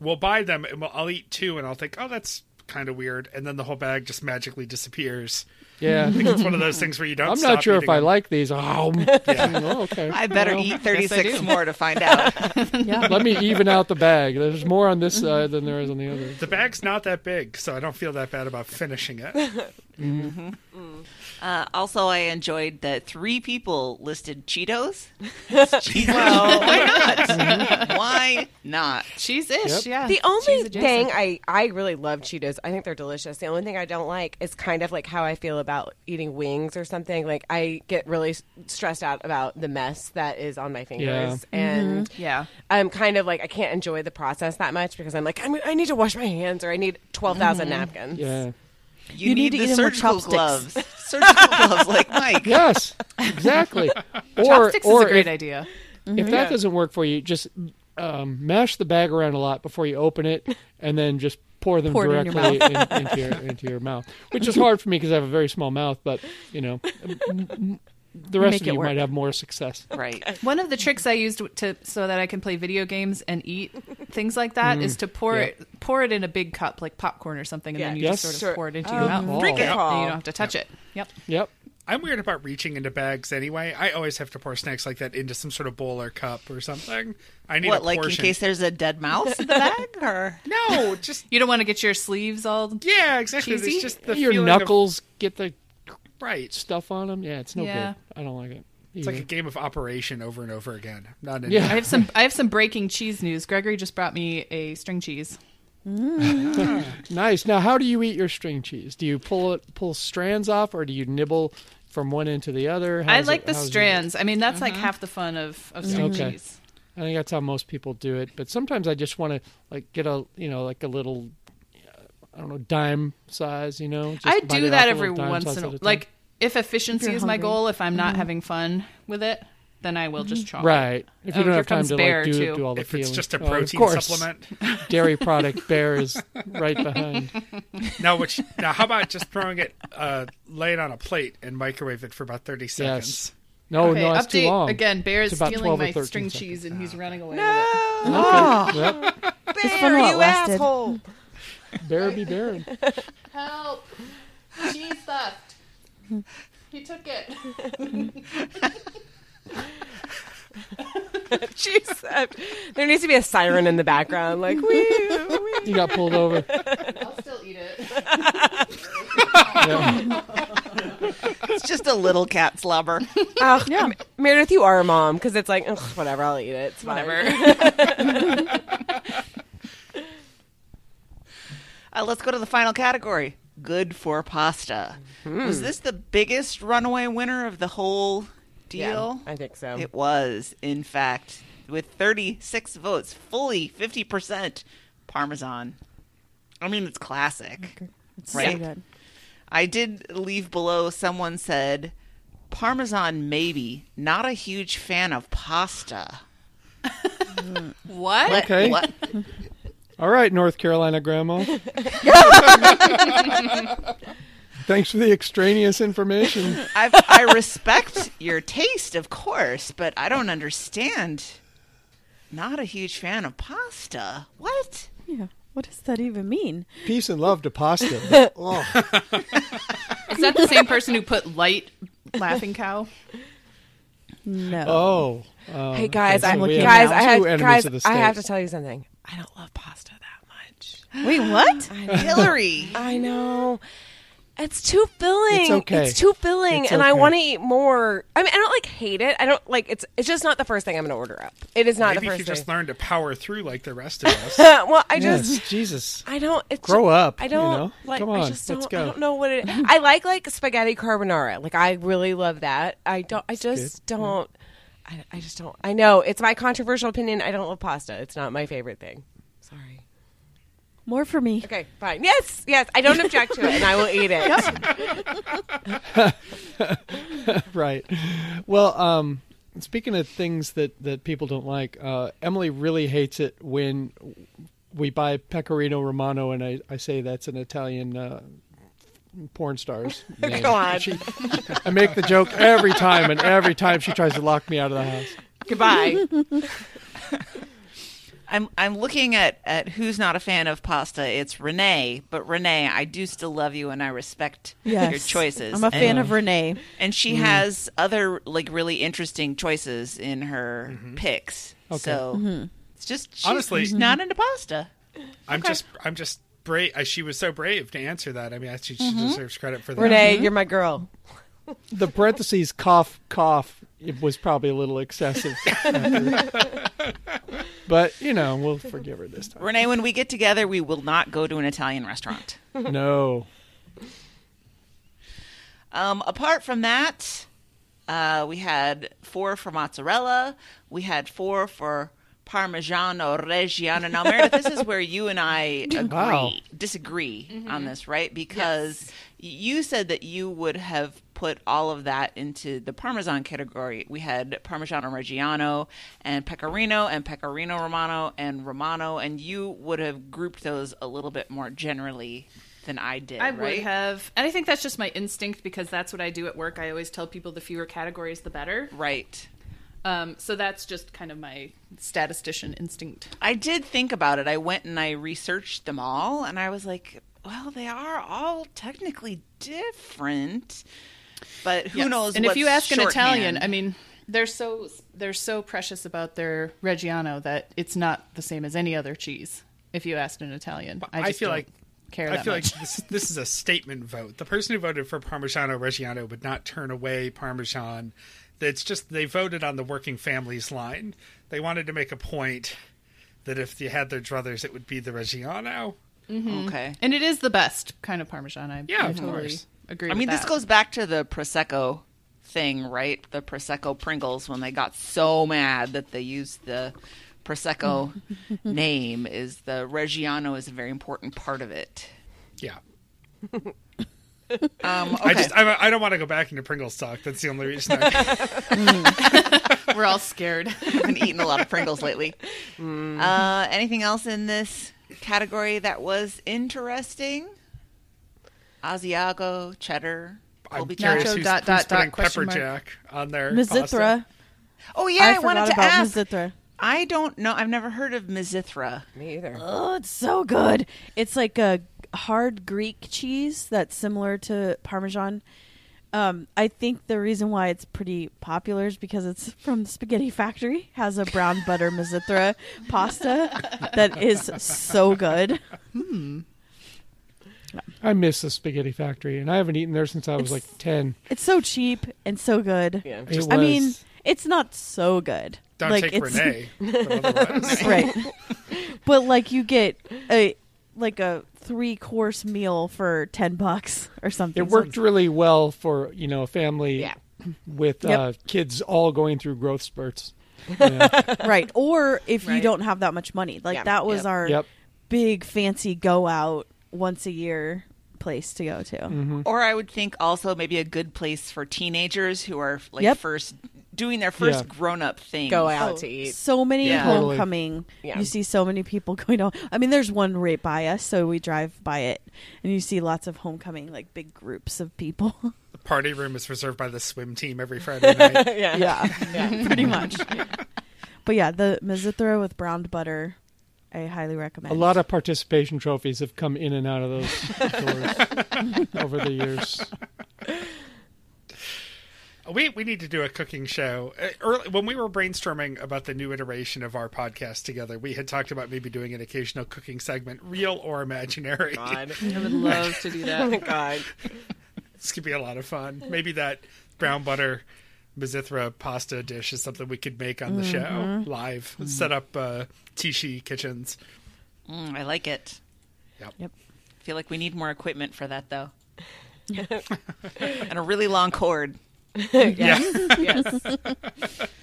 we'll buy them and we'll, I'll eat two and I'll think, oh, that's kind of weird, and then the whole bag just magically disappears. Yeah. I think it's one of those things where you don't. I'm stop not sure if I them. like these. Oh, oh, okay. I better Well, eat 36 more to find out. Let me even out the bag. There's more on this side than there is on the other. The bag's not that big, so I don't feel that bad about finishing it. Mm-hmm. Mm-hmm. Mm. Uh, also, I enjoyed that three people listed Cheetos. well, why not? Mm-hmm. why not? Cheese ish, Yep. yeah. The only thing I, I really love Cheetos. I think they're delicious. The only thing I don't like is kind of like how I feel about eating wings or something. Like I get really stressed out about the mess that is on my fingers, mm-hmm. and Yeah. I'm kind of like I can't enjoy the process that much because I'm like I'm, I need to wash my hands or I need twelve mm-hmm. napkins. Yeah. You, You need, need to the eat 'em with surgical chopsticks. gloves. Surgical gloves like Mike. Yes. Exactly. Or, Chopsticks or is a great if, idea. if that doesn't work for you, just um, mash the bag around a lot before you open it, and then just pour them Pour it in your directly in, into your into your mouth. Which is hard for me because I have a very small mouth, but you know, m- m- the rest of you work. might have more success. Right. One of the tricks I used to so that I can play video games and eat things like that mm-hmm. is to pour yeah. it pour it in a big cup like popcorn or something, and Yeah. then you Yes. just sort of Sure. pour it into Oh, your mouth. Oh. Drink it Oh. all. And you don't have to touch it. Yep. Yep. I'm weird about reaching into bags anyway. I always have to pour snacks like that into some sort of bowl or cup or something. I need What, a like in case there's a dead mouse in the bag? Or No, just You don't want to get your sleeves all. yeah, exactly. Cheesy? It's just the your feeling of- knuckles get the right. stuff on them. Yeah, it's no Yeah. good. I don't like it. It's like a game of operation over and over again. Not Yeah. I have some I have some breaking cheese news. Gregory just brought me a string cheese. Nice. Now, how do you eat your string cheese? Do you pull it, pull strands off, or do you nibble from one end to the other? I like it- the strands. I mean, that's like uh-huh. half the fun of, of mm-hmm. string Okay. cheese. I think that's how most people do it. But sometimes I just want to like get a you know like a little I don't know dime size. You know, just I do that every once in a a time. like if efficiency If you're is my goal. If I'm not mm-hmm. having fun with it, then I will just mm-hmm. chop. it. right. If you Oh, don't have time to like do, too. do all the if peeling. it's just a Oh, of protein course. supplement. dairy product, Bear is right behind. Now, which now, how about just throwing it, uh, lay it on a plate and microwave it for about thirty seconds? Yes. No, Okay, no, that's update too long. again. Bear is stealing my string seconds. cheese and he's ah. running away no. with it. Okay. Ah. Yep. It's fun while it lasted. Bear be bearing. Help! Cheese theft. He took it. Jeez, uh, there needs to be a siren in the background, like wee, wee. You got pulled over. I'll still eat it. Yeah. It's just a little cat slobber. Oh, M- Meredith, you are a mom because it's like ugh, whatever. I'll eat it. It's fine. Whatever. Uh, let's go to the final category. Good for pasta. Was this the biggest runaway winner of the whole Yeah, deal? I think so. It was, in fact, with 36 votes, fully 50% Parmesan. I mean, it's classic. It's Right. so good. I did leave below, someone said, Parmesan, maybe. Not a huge fan of pasta. what? Okay. What? All right, North Carolina grandma. Thanks for the extraneous information. I've, I respect your taste, of course, but I don't understand. Not a huge fan of pasta. What? Yeah. What does that even mean? Peace and love to pasta. Oh, Is that the same person who put light laughing cow? No. oh. um, hey guys, okay, I, so we have guys, I two have, enemies guys, of the I have to state. tell you something. I don't love pasta that much. Wait, what? Hillary. I know. It's too filling. It's okay. too filling, It's and I okay. want to eat more. I mean, I don't like hate it. I don't like it's. It's just not the first thing I'm going to order up. It is not Maybe the if you first just thing. learn to power through like the rest of us. well, I just. Yes, Jesus. I don't. It's Grow up. I don't You know? like. Come I on, just let's don't. go. I don't know what it. I like like spaghetti carbonara. Like I really love that. I don't. I just don't. I, I just don't. I know it's my controversial opinion. I don't love pasta. It's not my favorite thing. Sorry. More for me. Okay, fine. Yes, yes. I don't object to it, and I will eat it. right. Well, um, speaking of things that, that people don't like, uh, Emily really hates it when we buy Pecorino Romano, and I, I say that's an Italian uh, porn star's name. God. She, I make the joke every time, and every time she tries to lock me out of the house. Goodbye. I'm I'm looking at at who's not a fan of pasta. It's Renee, but Renee, I do still love you and I respect Yes. your choices. I'm a fan and, of Renee. and she mm-hmm. has other like really interesting choices in her mm-hmm. picks. Okay. So mm-hmm. it's just she's, Honestly- she's not into pasta. I'm just I'm just brave. uh, She was so brave to answer that. I mean, I- she, she deserves credit for that. Renee, you're my girl. The parentheses cough cough it was probably a little excessive. but you know, we'll forgive her this time. Renee, when we get together, we will not go to an Italian restaurant. No. Um, apart from that, uh, we had four for mozzarella. We had four for Parmigiano Reggiano. Now, Meredith, this is where you and I agree, Wow. disagree mm-hmm. on this, right? Because you said that you would have put all of that into the Parmesan category. We had Parmigiano Reggiano and Pecorino and Pecorino Romano and Romano, and you would have grouped those a little bit more generally than I did. I right? would have, and I think that's just my instinct because that's what I do at work. I always tell people the fewer categories, the better. Right. Um, so that's just kind of my statistician instinct. I did think about it. I went and I researched them all, and I was like, well, they are all technically different, but who Yes. knows? And if you ask an Italian. I mean, they're so they're so precious about their Reggiano that it's not the same as any other cheese. If you asked an Italian, I, I just feel don't like care I that feel much. like this, this is a statement vote. The person who voted for Parmigiano Reggiano would not turn away Parmesan. It's just they voted on the working families line. They wanted to make a point that if you had their druthers, it would be the Reggiano. Mm-hmm. okay. and it is the best kind of Parmesan. I, Yeah, I of totally course. agree. I with mean, this goes back to the prosecco thing, right? The prosecco Pringles when they got so mad that they used the prosecco name. Is the Reggiano is a very important part of it. Yeah. Um, okay. I just I, I don't want to go back into Pringles talk. That's the only reason. I, We're all scared. I've been eating a lot of Pringles lately. Uh, anything else in this category that was interesting? Asiago, cheddar, I'm Colby curious. Nacho who's, dot, who's dot, dot, putting question pepper mark. jack on there. Mizithra. pasta. Oh yeah, I, I, wanted to about ask. Mizithra. I don't know. I've never heard of Mizithra. Me either. Oh, it's so good. It's like a hard Greek cheese that's similar to Parmesan. Um, I think the reason why it's pretty popular is because it's from the Spaghetti Factory. Has a brown butter Mizithra pasta that is so good. Hmm. I miss the spaghetti factory and I haven't eaten there since I was It's- like 10. It's so cheap and so good. Yeah. It I mean, it's not so good. Don't like take it's Renee. right, but like you get a like a three course meal for ten bucks or something. It So worked really well for, you know, a family Yeah. with Yep. uh, kids all going through growth spurts. Yeah. right. Or if you don't have that much money, like Yeah. that was Yep. our yep. big fancy go out once a year place to go to. Mm-hmm. Or I would think also maybe a good place for teenagers who are like Yep. first doing their first Yeah. grown up thing. Go out Oh, to eat. So many Yeah. Totally. homecoming. Yeah. You see so many people going on. I mean, there's one right by us, so we drive by it, and you see lots of homecoming, like big groups of people. The party room is reserved by the swim team every Friday night. yeah. yeah, pretty much. But yeah, the Mizithra with browned butter, I highly recommend. A lot of participation trophies have come in and out of those doors over the years. We we need to do a cooking show. Uh, Early, when we were brainstorming about the new iteration of our podcast together, we had talked about maybe doing an occasional cooking segment, real or imaginary. God. I would love to do Oh that. God. This could be a lot of fun. Maybe that brown butter Mizithra pasta dish is something we could make on the show live. Set up uh, Tishi kitchens. Mm, I like it. Yep. Yep. I feel like we need more equipment for that though. and a really long cord. Yeah. Yes.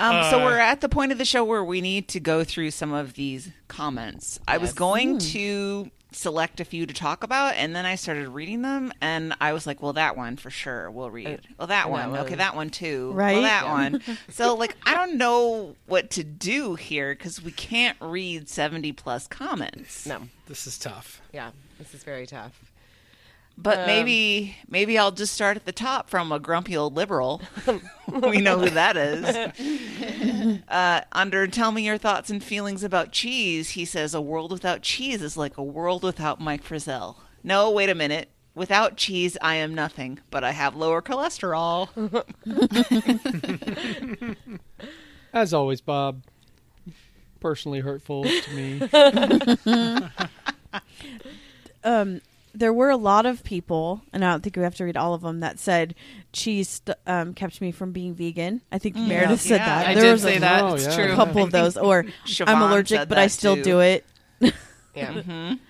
Um, so uh, we're at the point of the show where we need to go through some of these comments. I was going hmm. to select a few to talk about, and then I started reading them, and I was like, "Well, that one for sure we'll read. Uh, well, that and one, one. okay, that one too. Right? Well, that Yeah. one. So, like, I don't know what to do here because we can't read seventy plus comments. No. This is tough. Yeah. This is very tough. But maybe maybe I'll just start at the top from a grumpy old liberal. we know who that is. uh, under tell me your thoughts and feelings about cheese, he says a world without cheese is like a world without Mike Frizzell. No, wait a minute. Without cheese, I am nothing, but I have lower cholesterol. As always, Bob. Personally hurtful to me. um, there were a lot of people, and I don't think we have to read all of them, that said cheese st- um, kept me from being vegan. I think Meredith said that. I there did was say a, that. Oh, it's yeah. true. couple of those, or I'm allergic, but I still too. do it. Yeah.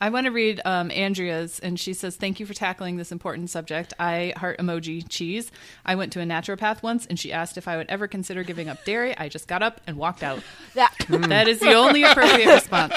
I want to read um, Andrea's, and she says, Thank you for tackling this important subject. I heart emoji cheese. I went to a naturopath once, and she asked if I would ever consider giving up dairy. I just got up and walked out. That, That is the only appropriate response.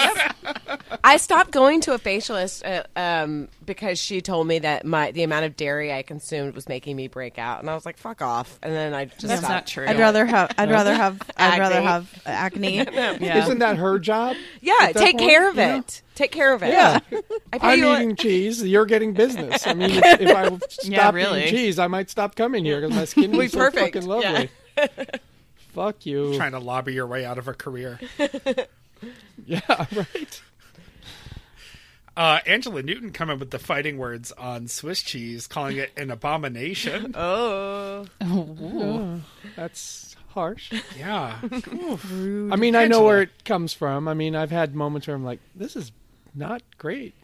I stopped going to a facialist uh, um, because she told me that my the amount of dairy I consumed was making me break out, and I was like, "Fuck off!" And then I just That's stopped. not true. I'd rather have. I'd rather have. I'd rather Acne. have acne. Yeah. Isn't that her job? Yeah, take point, care of you know? It. Take care of it. Yeah. I pay I'm you. eating cheese. You're getting business. I mean, if, if I stop Yeah, really. eating cheese, I might stop coming here because my skin We is so perfect. fucking lovely. Fuck you. Trying to lobby your way out of a career. Yeah, right. Uh, Angela Newton coming with the fighting words on Swiss cheese, calling it an abomination. oh, That's harsh. Yeah. I mean, I know where it comes from. I mean, I've had moments where I'm like, this is not great.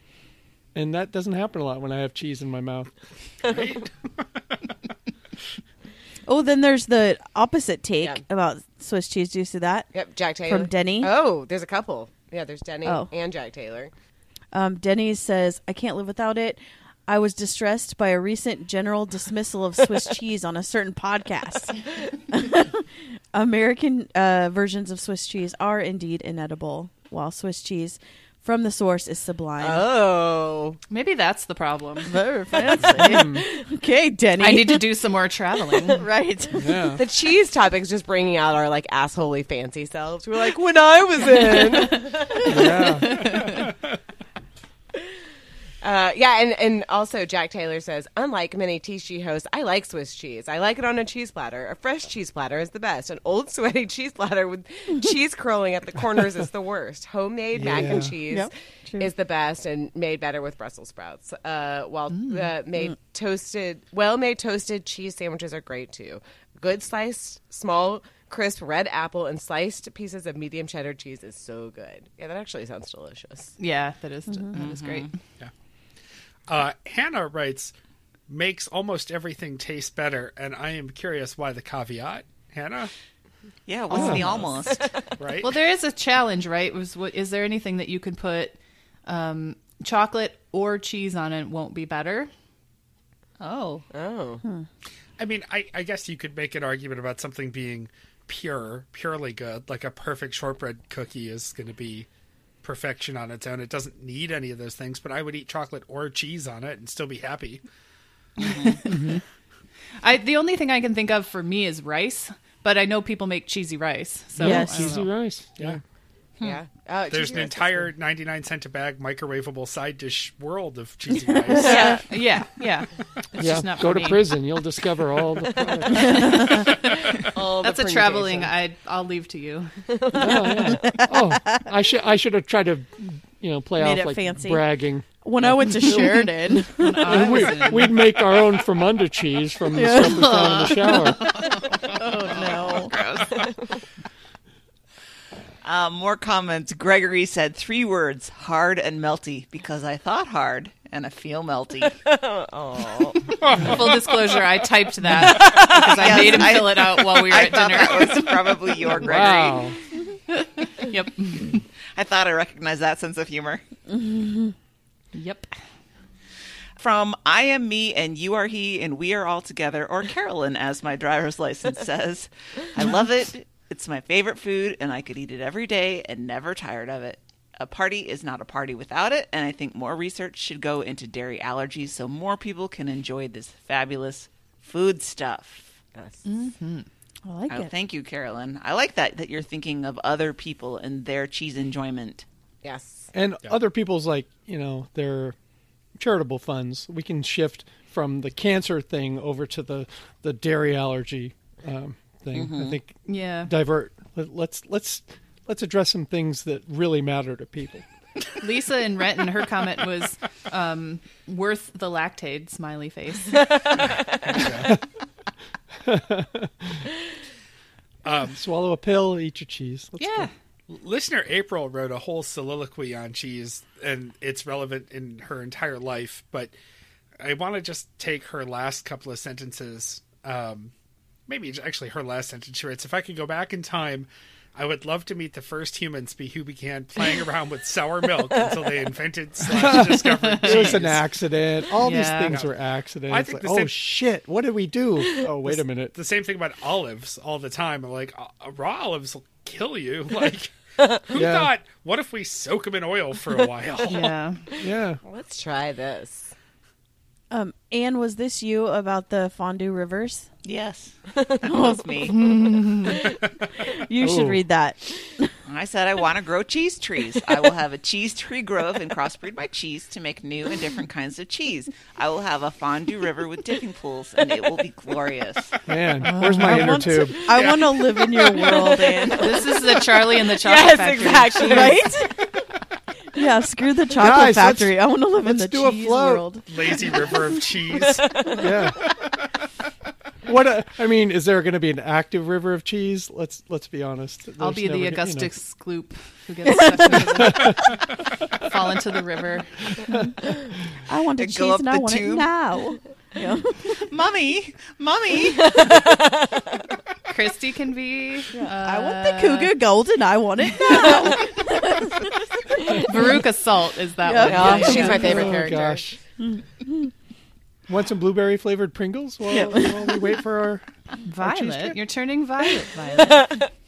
And that doesn't happen a lot when I have cheese in my mouth. Right? Oh, then there's the opposite take Yeah. about Swiss cheese. Do you see that? yep. Jack Taylor From Denny? Oh, there's a couple. Yeah, there's Denny Oh. and Jack Taylor. Um, Denny's says, I can't live without it. I was distressed by a recent general dismissal of Swiss cheese on a certain podcast. American uh, versions of Swiss cheese are indeed inedible, while Swiss cheese from the source is sublime. Oh, Maybe that's the problem. Very fancy. Hmm. okay, Denny. I need to do some more traveling. right. Yeah. the cheese topic's just bringing out our like assholey fancy selves. We're like, when I was in. yeah. Uh, yeah, and, and also Jack Taylor says, unlike many TC hosts, I like Swiss cheese. I like it on a cheese platter. A fresh cheese platter is the best. An old sweaty cheese platter with cheese curling at the corners is the worst. Homemade mac and cheese Yep, is the best and made better with Brussels sprouts. Uh, while uh, made toasted, well made toasted cheese sandwiches are great too. Good sliced, small, crisp red apple and sliced pieces of medium cheddar cheese is so good. Yeah, that actually sounds delicious. Yeah, that is that is great. Uh, Hannah writes, makes almost everything taste better, and I am curious why the caveat. Hannah, Yeah, what's the almost? right? Well, there is a challenge, right? Was what is there anything that you could put um, chocolate or cheese on it won't be better? oh. Oh. I mean, I, I guess you could make an argument about something being pure, purely good. Like a perfect shortbread cookie is going to be perfection on its own. It doesn't need any of those things, but I would eat chocolate or cheese on it and still be happy. Mm-hmm. I the only thing I can think of for me is rice, but I know people make cheesy rice. So Yes. Cheesy know. rice. Yeah. Yeah. Uh, There's an entire 99 cent a bag microwavable side dish world of cheesy rice. Yeah, yeah, yeah. It's yeah. just not Go for to me. prison. You'll discover all the products. All the That's a traveling I I'll leave to you. oh, yeah. oh, I should I should have tried to, you know, play Made off it like fancy. bragging. When I went to Sheridan, I was We, in- we'd make our own Fremunda cheese from the stuff we found in the shower. oh no. Uh, more comments. Gregory said three words: hard and melty. Because I thought hard and I feel melty. Full disclosure, I typed that because I Yes, made him I- fill it out while we were I at dinner. that was probably your Gregory. Wow. Yep. I thought I recognized that sense of humor. Yep. From I am me and you are he and we are all together, or Carolyn, as my driver's license says. I love it. It's my favorite food, and I could eat it every day and never tired of it. A party is not a party without it, and I think more research should go into dairy allergies so more people can enjoy this fabulous food stuff. Yes. I like Oh, it. thank you, Carolyn. I like that that you're thinking of other people and their cheese enjoyment. Yes. And other people's like, you know, their charitable funds, we can shift from the cancer thing over to the the dairy allergy um, thing. I think Yeah. divert. Let, let's let's let's address some things that really matter to people. Lisa in Renton, her comment was um, worth the Lactaid smiley face. Swallow a pill, eat your cheese. Let's yeah. Listener April wrote a whole soliloquy on cheese, and it's relevant in her entire life. But I want to just take her last couple of sentences. Um, maybe it's actually her last sentence. She writes, "If I could go back in time, I would love to meet the first humans be who began playing around with sour milk until they invented slash discovered It was an accident. All Yeah. these things Yeah. were accidents. I think Like, the oh same- shit! What did we do? Oh wait a minute. The same thing about olives all the time. I'm like, "Uh, raw olives will kill you. Like, who Yeah. thought? What if we soak them in oil for a while? Yeah. Yeah. Let's try this. Um, Anne, was this you about the fondue rivers? Yes, that was me. You should Oh. read that. I said I want to grow cheese trees. I will have a cheese tree grove and crossbreed my cheese to make new and different kinds of cheese. I will have a fondue river with dipping pools, and it will be glorious. Man, where's my I inner want to, tube? I want to live in your world, Anne. This is the Charlie and the Chocolate Yes, Factory. exactly. right? yeah, screw the chocolate Guys, factory. I want to live in the do a cheese float. world. Lazy river of cheese. Yeah. What a, I mean, is there going to be an active river of cheese? Let's let's be honest. I'll There's be the never- you know. Augustus Gloop who gets sucked into the, fall into the river. I want a Go cheese up and I the want tube. it now. Yeah. Mummy, mummy. Christy can be. I want the cougar golden. I want it now. Veruca Salt is that Yeah. one. Yeah, she's my favorite Oh character. gosh. Want some blueberry flavored Pringles while, Yeah. while we wait for our Violet. cheesecake? You're turning violet, Violet.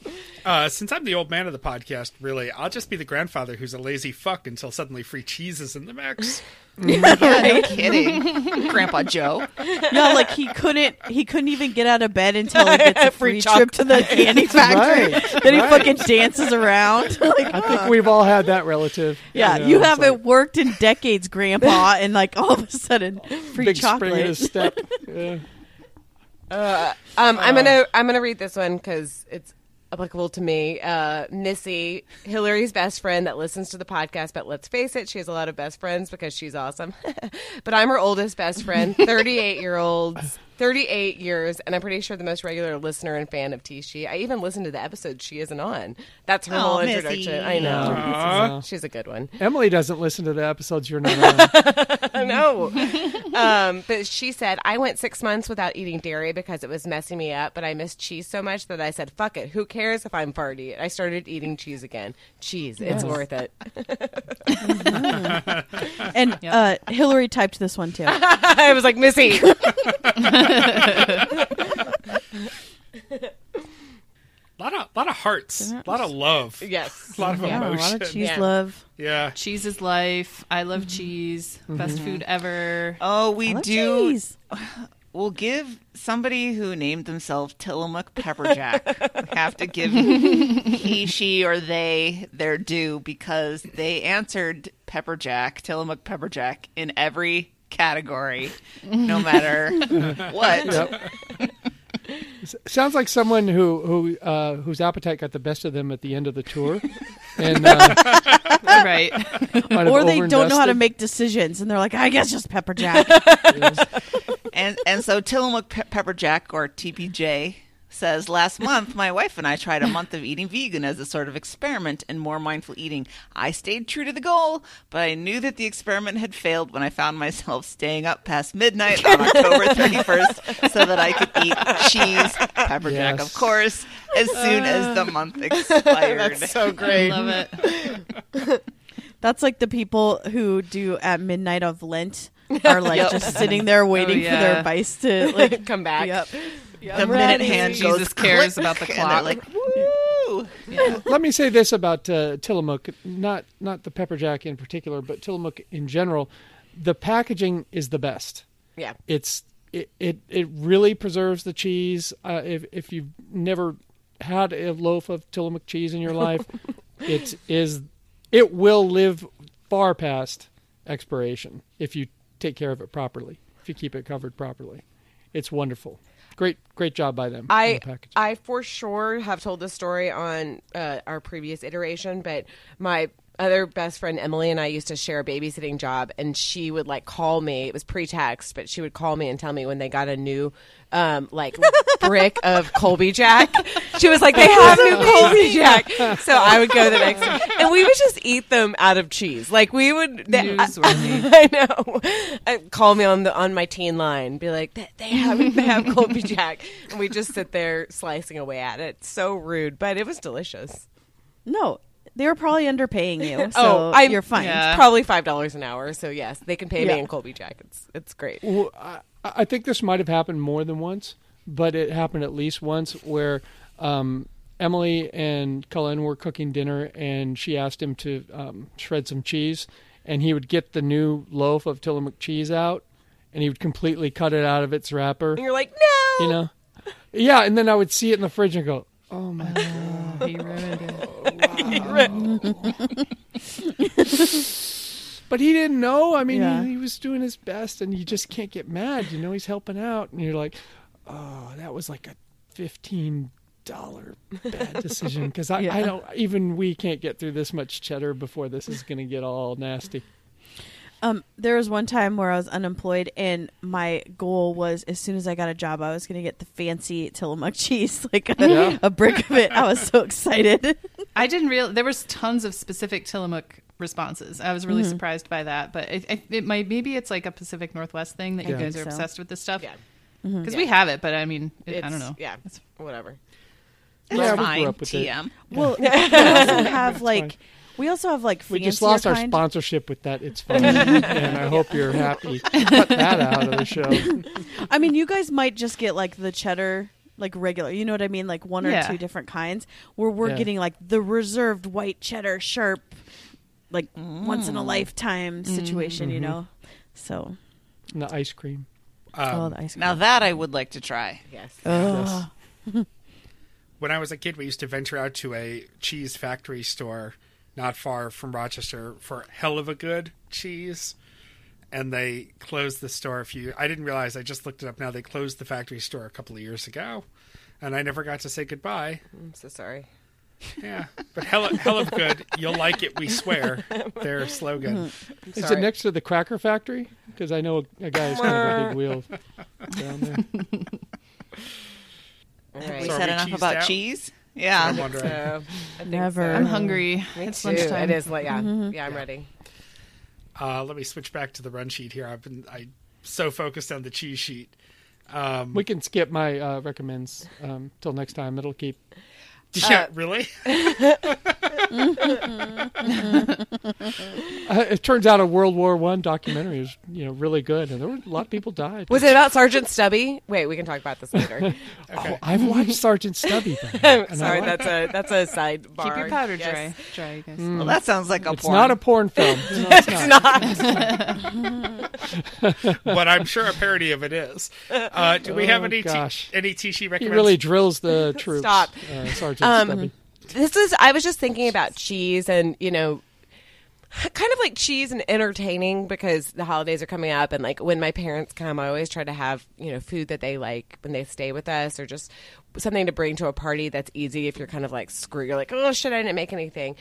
Uh, since I'm the old man of the podcast, really, I'll just be the grandfather who's a lazy fuck until suddenly free cheese is in the mix. Yeah, no kidding, Grandpa Joe. No, like he couldn't. He couldn't even get out of bed until he gets a Free free trip to the candy factory. Right, Then he right. fucking dances around. like, I think we've all had that relative. yeah, know, you haven't like worked in decades, Grandpa, and like all of a sudden, free big spring in chocolate. his step. Yeah. Um, I'm gonna I'm gonna read this one because it's applicable to me. Uh, Missy, Hillary's best friend that listens to the podcast, but let's face it, she has a lot of best friends because she's awesome. but I'm her oldest best friend, 38 year olds. 38 years, and I'm pretty sure the most regular listener and fan of Tishi. I even listened to the episode she isn't on. That's her Oh, whole Missy. introduction. I know. Aw. She's a good one. Emily doesn't listen to the episodes you're not on. no. um, but she said, I went six months without eating dairy because it was messing me up, but I missed cheese so much that I said, fuck it. Who cares if I'm farty? I started eating cheese again. Cheese. It's worth it. And uh, Hillary typed this one too. I was like, Missy. A lot of, lot of hearts, a lot of love, yes. a lot of Yeah, a lot of cheese Yeah. love. Yeah. Cheese is life. I love mm-hmm. cheese. Mm-hmm. Best food ever. Oh, we I love do. cheese. We'll give somebody who named themselves Tillamook Pepperjack. have to give he, she, or they their due because they answered Pepperjack, Tillamook Pepperjack, in every category, no matter what. Yep. S- Sounds like someone who who uh, whose appetite got the best of them at the end of the tour, and uh, right. Or they don't know how to make decisions, and they're like, I guess just pepper jack. And and so Tillamook Pe- Pepperjack or TPJ says last month my wife and I tried a month of eating vegan as a sort of experiment in more mindful eating. I stayed true to the goal, but I knew that the experiment had failed when I found myself staying up past midnight on October 31st so that I could eat cheese, Pepperjack Yes. of course, as soon as the uh. month expired. That's so I great. love it. That's like the people who do at midnight of Lent are like Yep. just sitting there waiting oh, for yeah. their vice to like Come back. Yep. The minute hand Jesus goes cares click, about the clock. like, woo! Let me say this about uh, Tillamook, not not the Pepperjack in particular, but Tillamook in general. The packaging is the best. Yeah. It's it it, it really preserves the cheese. Uh, if if you've never had a loaf of Tillamook cheese in your life, it is it will live far past expiration if you take care of it properly. If you keep it covered properly, it's wonderful. Great, great job by them. I the. I for sure have told this story on uh, our previous iteration, but my other best friend Emily and I used to share a babysitting job, and she would like call me. It was pre-text, but she would call me and tell me when they got a new um, like brick of Colby Jack. She was like, "They have new Colby Jack," so I would go the next, day. and we would just eat them out of cheese. Like we would. They, Newsworthy. I know. And call me on the on my teen line, be like, "They- they have they have Colby Jack, and we just sit there slicing away at it. So rude, but it was delicious. No, they were probably underpaying you. So oh, I'm, you're fine. Yeah. It's probably five dollars an hour. So yes, they can pay Yeah. me in Colby Jack. It's it's great. Well, I, I think this might have happened more than once, but it happened at least once where um, Emily and Cullen were cooking dinner, and she asked him to um, shred some cheese, and he would get the new loaf of Tillamook cheese out, and he would completely cut it out of its wrapper. And you're like, no. You know, yeah, and then I would see it in the fridge and go, "Oh my oh, god!" he ruined it. But he didn't know. I mean, Yeah. he, he was doing his best, and you just can't get mad. You know, he's helping out, and you're like, "Oh, that was like a fifteen dollar bad decision." Because I, I don't even we can't get through this much cheddar before this is going to get all nasty. Um, there was one time where I was unemployed, and my goal was as soon as I got a job, I was going to get the fancy Tillamook cheese, like a, Yeah. a brick of it. I was so excited. I didn't real. There was tons of specific Tillamook responses. I was really surprised by that, but it, it, it might maybe it's like a Pacific Northwest thing that you I guys are so. obsessed with this stuff. Yeah. because Yeah. we have it, but I mean, it, I don't know. Yeah, It's- whatever. It's Yeah, we grew up with it. TM. well, we also have fine. like we also have like We just fancier lost our sponsorship with that. It's fine, and I hope you're happy. Cut that out of the show. I mean, you guys might just get like the cheddar, like regular. You know what I mean? Like one or Yeah. two different kinds. Where we're Yeah. getting like the reserved white cheddar, sharp, like mm. once in a lifetime mm-hmm. situation. You mm-hmm. know. So, And the ice cream. Um, oh, Um, the ice cream. Now that I would like to try. Yes. Ugh. when I was a kid, we used to venture out to a cheese factory store not far from Rochester for Heluva Good cheese. And they closed the store a few. I didn't realize. I just looked it up now. They closed the factory store a couple of years ago, and I never got to say goodbye. I'm so sorry. Yeah, but hell, hell of good. You'll like it. We swear. Their slogan. Mm-hmm. Is Sorry. it next to the Cracker Factory? Because I know a, a guy who's kind of a big wheel down there. All Have we So said we enough cheesed about out? Chease? I'm Yeah. wondering. So, I think Never. so. I'm hungry. Me it's too. lunchtime. It is like yeah, yeah. I'm ready. Uh, let me switch back to the run sheet here. I've been I so focused on the cheese sheet. Um, We can skip my uh, recommends um, till next time. It'll keep. yeah, really? Uh, it turns out a World War One documentary is you know really good, and there were a lot of people died. Was it about Sergeant Stubby? Wait, we can talk about this later. Oh, I've watched Sergeant Stubby. though, and Sorry, like that's a that's a sidebar. Keep your powder Yes. dry, dry, you guys. Well, that sounds like a porn. It's porn. not a porn film. You know, it's not. but I'm sure a parody of it is. Uh, do we have Oh, any t- gosh. any Tishi He really drills the troops. Stop. uh, Sergeant Um, Stubby. This is I was just thinking about cheese and you know kind of like cheese and entertaining because the holidays are coming up and like when my parents come I always try to have, you know, food that they like when they stay with us or just something to bring to a party that's easy if you're kind of like screw you're like, "Oh shit, I didn't make anything."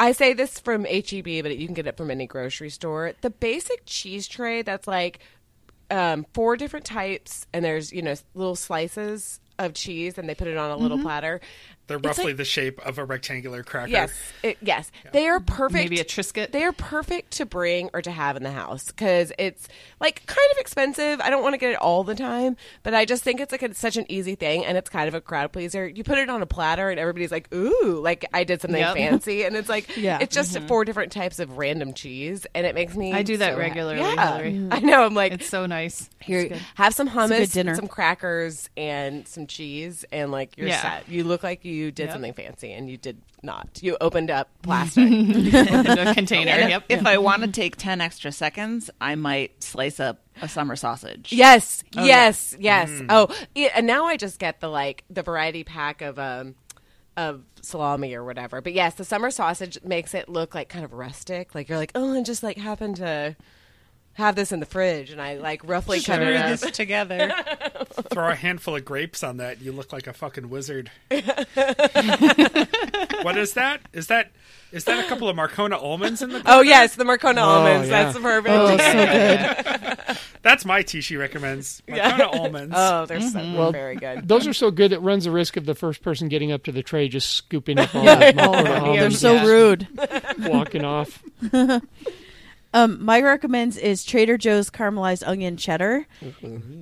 I say this from HEB, but you can get it from any grocery store. The basic cheese tray that's like um, four different types, and there's you know little slices of cheese, and they put it on a little platter. They're roughly like- the shape of a rectangular cracker. Yes, it, yes, they are perfect. Maybe a Triscuit. They are perfect to bring or to have in the house because it's like kind of expensive. I don't want to get it all the time, but I just think it's like it's such an easy thing, and it's kind of a crowd pleaser. You put it on a platter, and everybody's like, "Ooh, like I did something Yep. fancy," and it's like, Yeah. it's just mm-hmm. four different types of random cheese, and it makes me. I do that so regularly, Yeah, Hillary. I know. I'm like, It's so nice. here, have some hummus, good dinner. some crackers, and some cheese, and like you're Yeah. set. You look like you did Yep. something fancy, and you did not. You opened up plastic. the container. And if, yep. if I want to take 10 extra seconds, I might slice up a summer sausage. yes, Oh, yes, yes. Oh, yeah, and now I just get the like the variety pack of um of salami or whatever. But yes, the summer sausage makes it look like kind of rustic. Like you're like, oh, and just like happen to have this in the fridge, and I like roughly cut Screw it up. this together. Throw a handful of grapes on that, you look like a fucking wizard. what is that? Is that is that a couple of Marcona almonds in the? Oh yes, the Marcona Oh, almonds. yeah. That's perfect. Oh, so good. That's my tea she recommends. Marcona almonds. Oh, they're so mm-hmm. Well, very good. Those are so good it runs the risk of the first person getting up to the tray just scooping up all Yeah. the Oh, Marcona they're so Yeah. rude. walking off. Um, my recommends is Trader Joe's caramelized onion cheddar.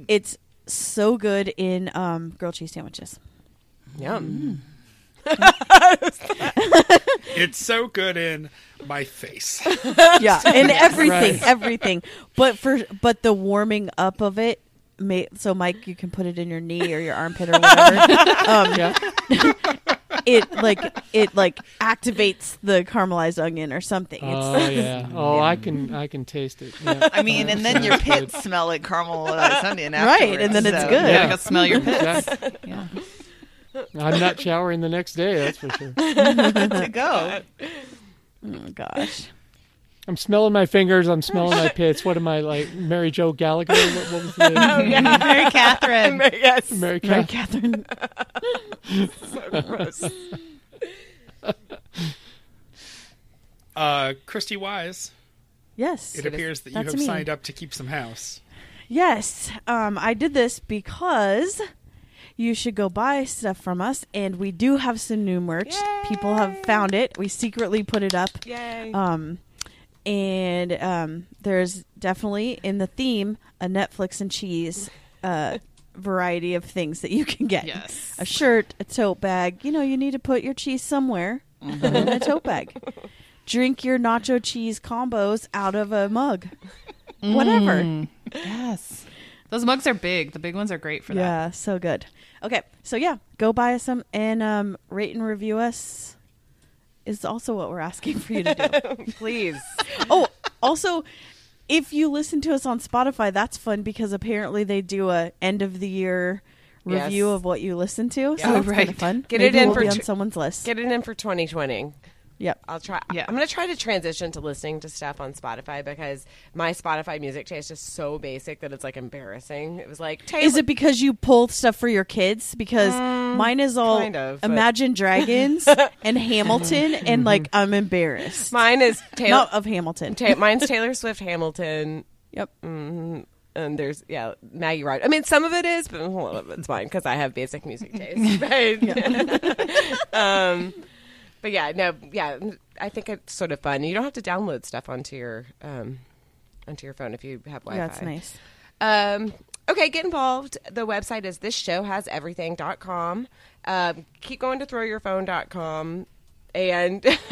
It's so good in um, grilled cheese sandwiches. Yum. It's so good in my face. Yeah, and everything, Right. everything. But for but the warming up of it, may, so Mike, you can put it in your knee or your armpit or whatever. um, Yeah. It like it like activates the caramelized onion or something. It's, Oh yeah. Oh, I can I can taste it. Yeah. I mean, and then your That's pits smell like caramelized onion Right, and then it's so good. You gotta Yeah. smell your pits. Exactly. Yeah. I'm not showering the next day. That's for sure. to go. oh gosh. I'm smelling my fingers. I'm smelling my pits. What am I like, Mary Jo Gallagher? What, what was the name Mary Catherine. yes. Mary Catherine. Mary Cath- Catherine. Gross. Uh, Christy Wise, Yes. it appears that you That's have me. signed up to keep some house. Yes, um, I did this because you should go buy stuff from us, and we do have some new merch. People have found it. We secretly put it up, Yay. um, and um, there's definitely in the theme a Netflix and cheese uh, variety of things that you can get. Yes. a shirt, a tote bag. You know, you need to put your cheese somewhere. It in a tote bag. Drink your nacho cheese combos out of a mug. Whatever. Mm. Yes. Those mugs are big. The big ones are great for that. Yeah, so good. Okay, so yeah, go buy us some and um, rate and review us is also what we're asking for you to do. Please. oh, also, if you listen to us on Spotify, that's fun because apparently they do a end of the year review Yes. of what you listen to. So Yeah. that's Oh, kind right. of fun. Get Maybe it in we'll for be on someone's list. Get it in for 2020. Yep. I'll try. Yeah. I'm going to try to transition to listening to stuff on Spotify because my Spotify music taste is so basic that it's like embarrassing. It was like, Taylor- Is it because you pull stuff for your kids? Because mine is all Mm, kind of, but- Imagine Dragons and Hamilton, and like I'm embarrassed. mine is Taylor. Not of Hamilton. Ta- mine's Taylor Swift, Hamilton, Yep. and there's yeah Maggie Rogers. I mean, some of it is, but a lot of it's fine because I have basic music taste. Right? um, but yeah, no, yeah, I think it's sort of fun. You don't have to download stuff onto your um, onto your phone if you have Wi-Fi. Yeah, it's nice. Um, okay, get involved. The website is thisshowhaseverything.com. Um, keep going to throwyourphone.com. And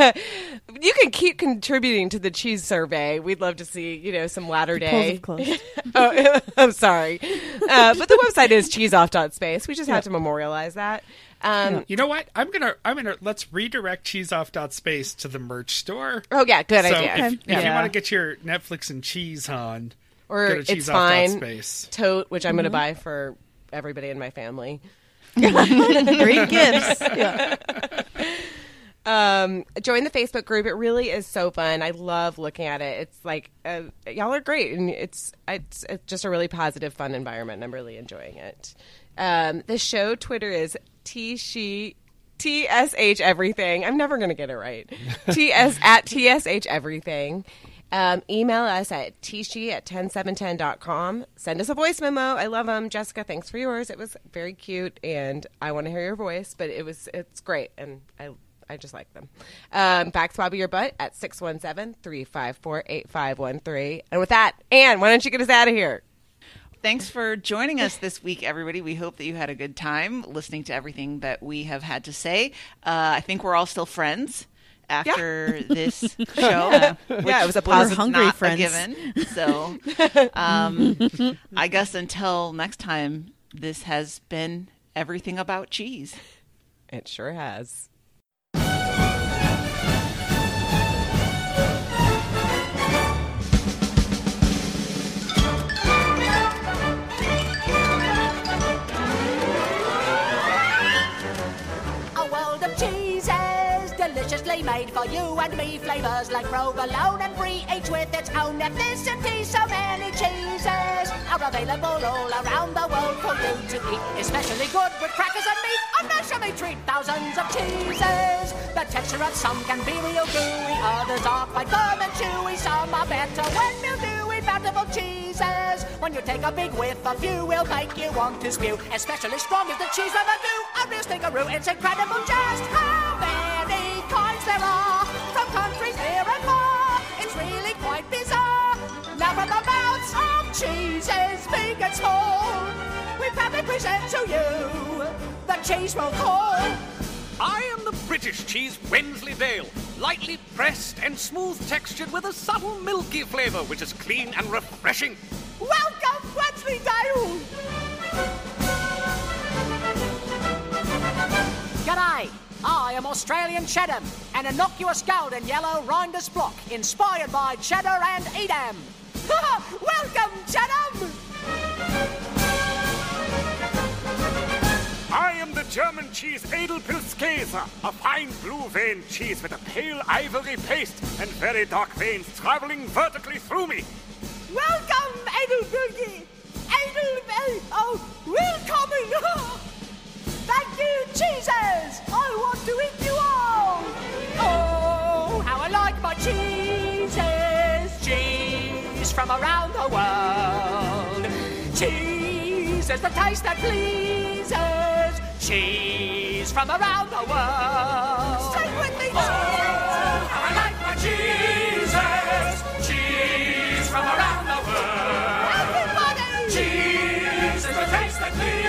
you can keep contributing to the cheese survey. We'd love to see, you know, some latter day. oh, I'm sorry. Uh, but the website is cheeseoff.space. We just have to memorialize that. Um, You know what? I'm gonna I'm gonna let's redirect cheeseoff.space to the merch store. Oh, yeah, good so idea. if, if you want to get your Netflix and cheese on, Or go to it's fine. cheeseoff.space. Tote, which I'm going to buy for everybody in my family. Great gifts. Yeah. um, join the Facebook group. It really is so fun. I love looking at it. It's like uh, y'all are great, and it's it's it's just a really positive, fun environment. And I'm really enjoying it. Um, the show Twitter is t she t s h everything. I'm never gonna get it right. t s at t s h everything. Um, email us at tshi at 10710.com. Send us a voice memo. I love them. Jessica, thanks for yours. It was very cute, and I want to hear your voice, but it was it's great, and I I just like them. Um, fax Bobby your butt at 617-354-8513. And with that, Anne, why don't you get us out of here? Thanks for joining us this week, everybody. We hope that you had a good time listening to everything that we have had to say. Uh, I think we're all still friends after this show. Yeah, it was a which positive- hungry not friends. A given. So, um, I guess until next time, this has been everything about cheese. It sure has. Of made for you and me. Flavors like provolone and brie, each with its own ethnicity. So many cheeses are available all around the world for you to eat. Especially good with crackers and meat. A measure me treat thousands of cheeses. The texture of some can be real gooey, others are quite firm and chewy. Some are better when mildewy, bountiful cheeses. When you take a big whiff, a few will make you want to spew. Especially strong is the cheese of a do. A real stinkeroo, it's incredible just how kinds there are from countries near and far. It's really quite bizarre. Now from the mouths of cheeses, big and small, we proudly present to you the cheese roll call. I am the British cheese Wensleydale, lightly pressed and smooth textured with a subtle milky flavour which is clean and refreshing. Welcome, Wensleydale! G'day! I am Australian Cheddar, an innocuous golden yellow rindless block inspired by cheddar and Edam. Welcome, Cheddar! I am the German cheese Edelpilzkäse, a fine blue vein cheese with a pale ivory paste and very dark veins travelling vertically through me. Welcome, Edelbürger! Edelbel... Oh, welcome! Thank you, cheeses! I want to eat you all! Oh, how I like my cheeses! Cheese from around the world! Cheese is the taste that pleases! Cheese from around the world! Say with me! Oh, how I like my cheeses! Cheese from around the world! Everybody! Cheese is the taste that pleases!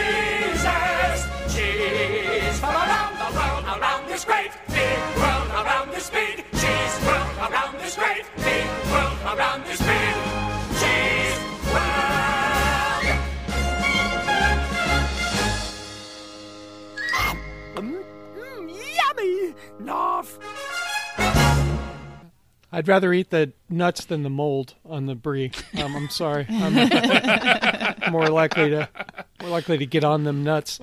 Cheese from around the world, around this great big world, around this big cheese world, around this great big world, around this big cheese world. Mm, yummy! Narf! I'd rather eat the nuts than the mold on the brie. Um, I'm sorry. I'm more likely to more likely to get on them nuts.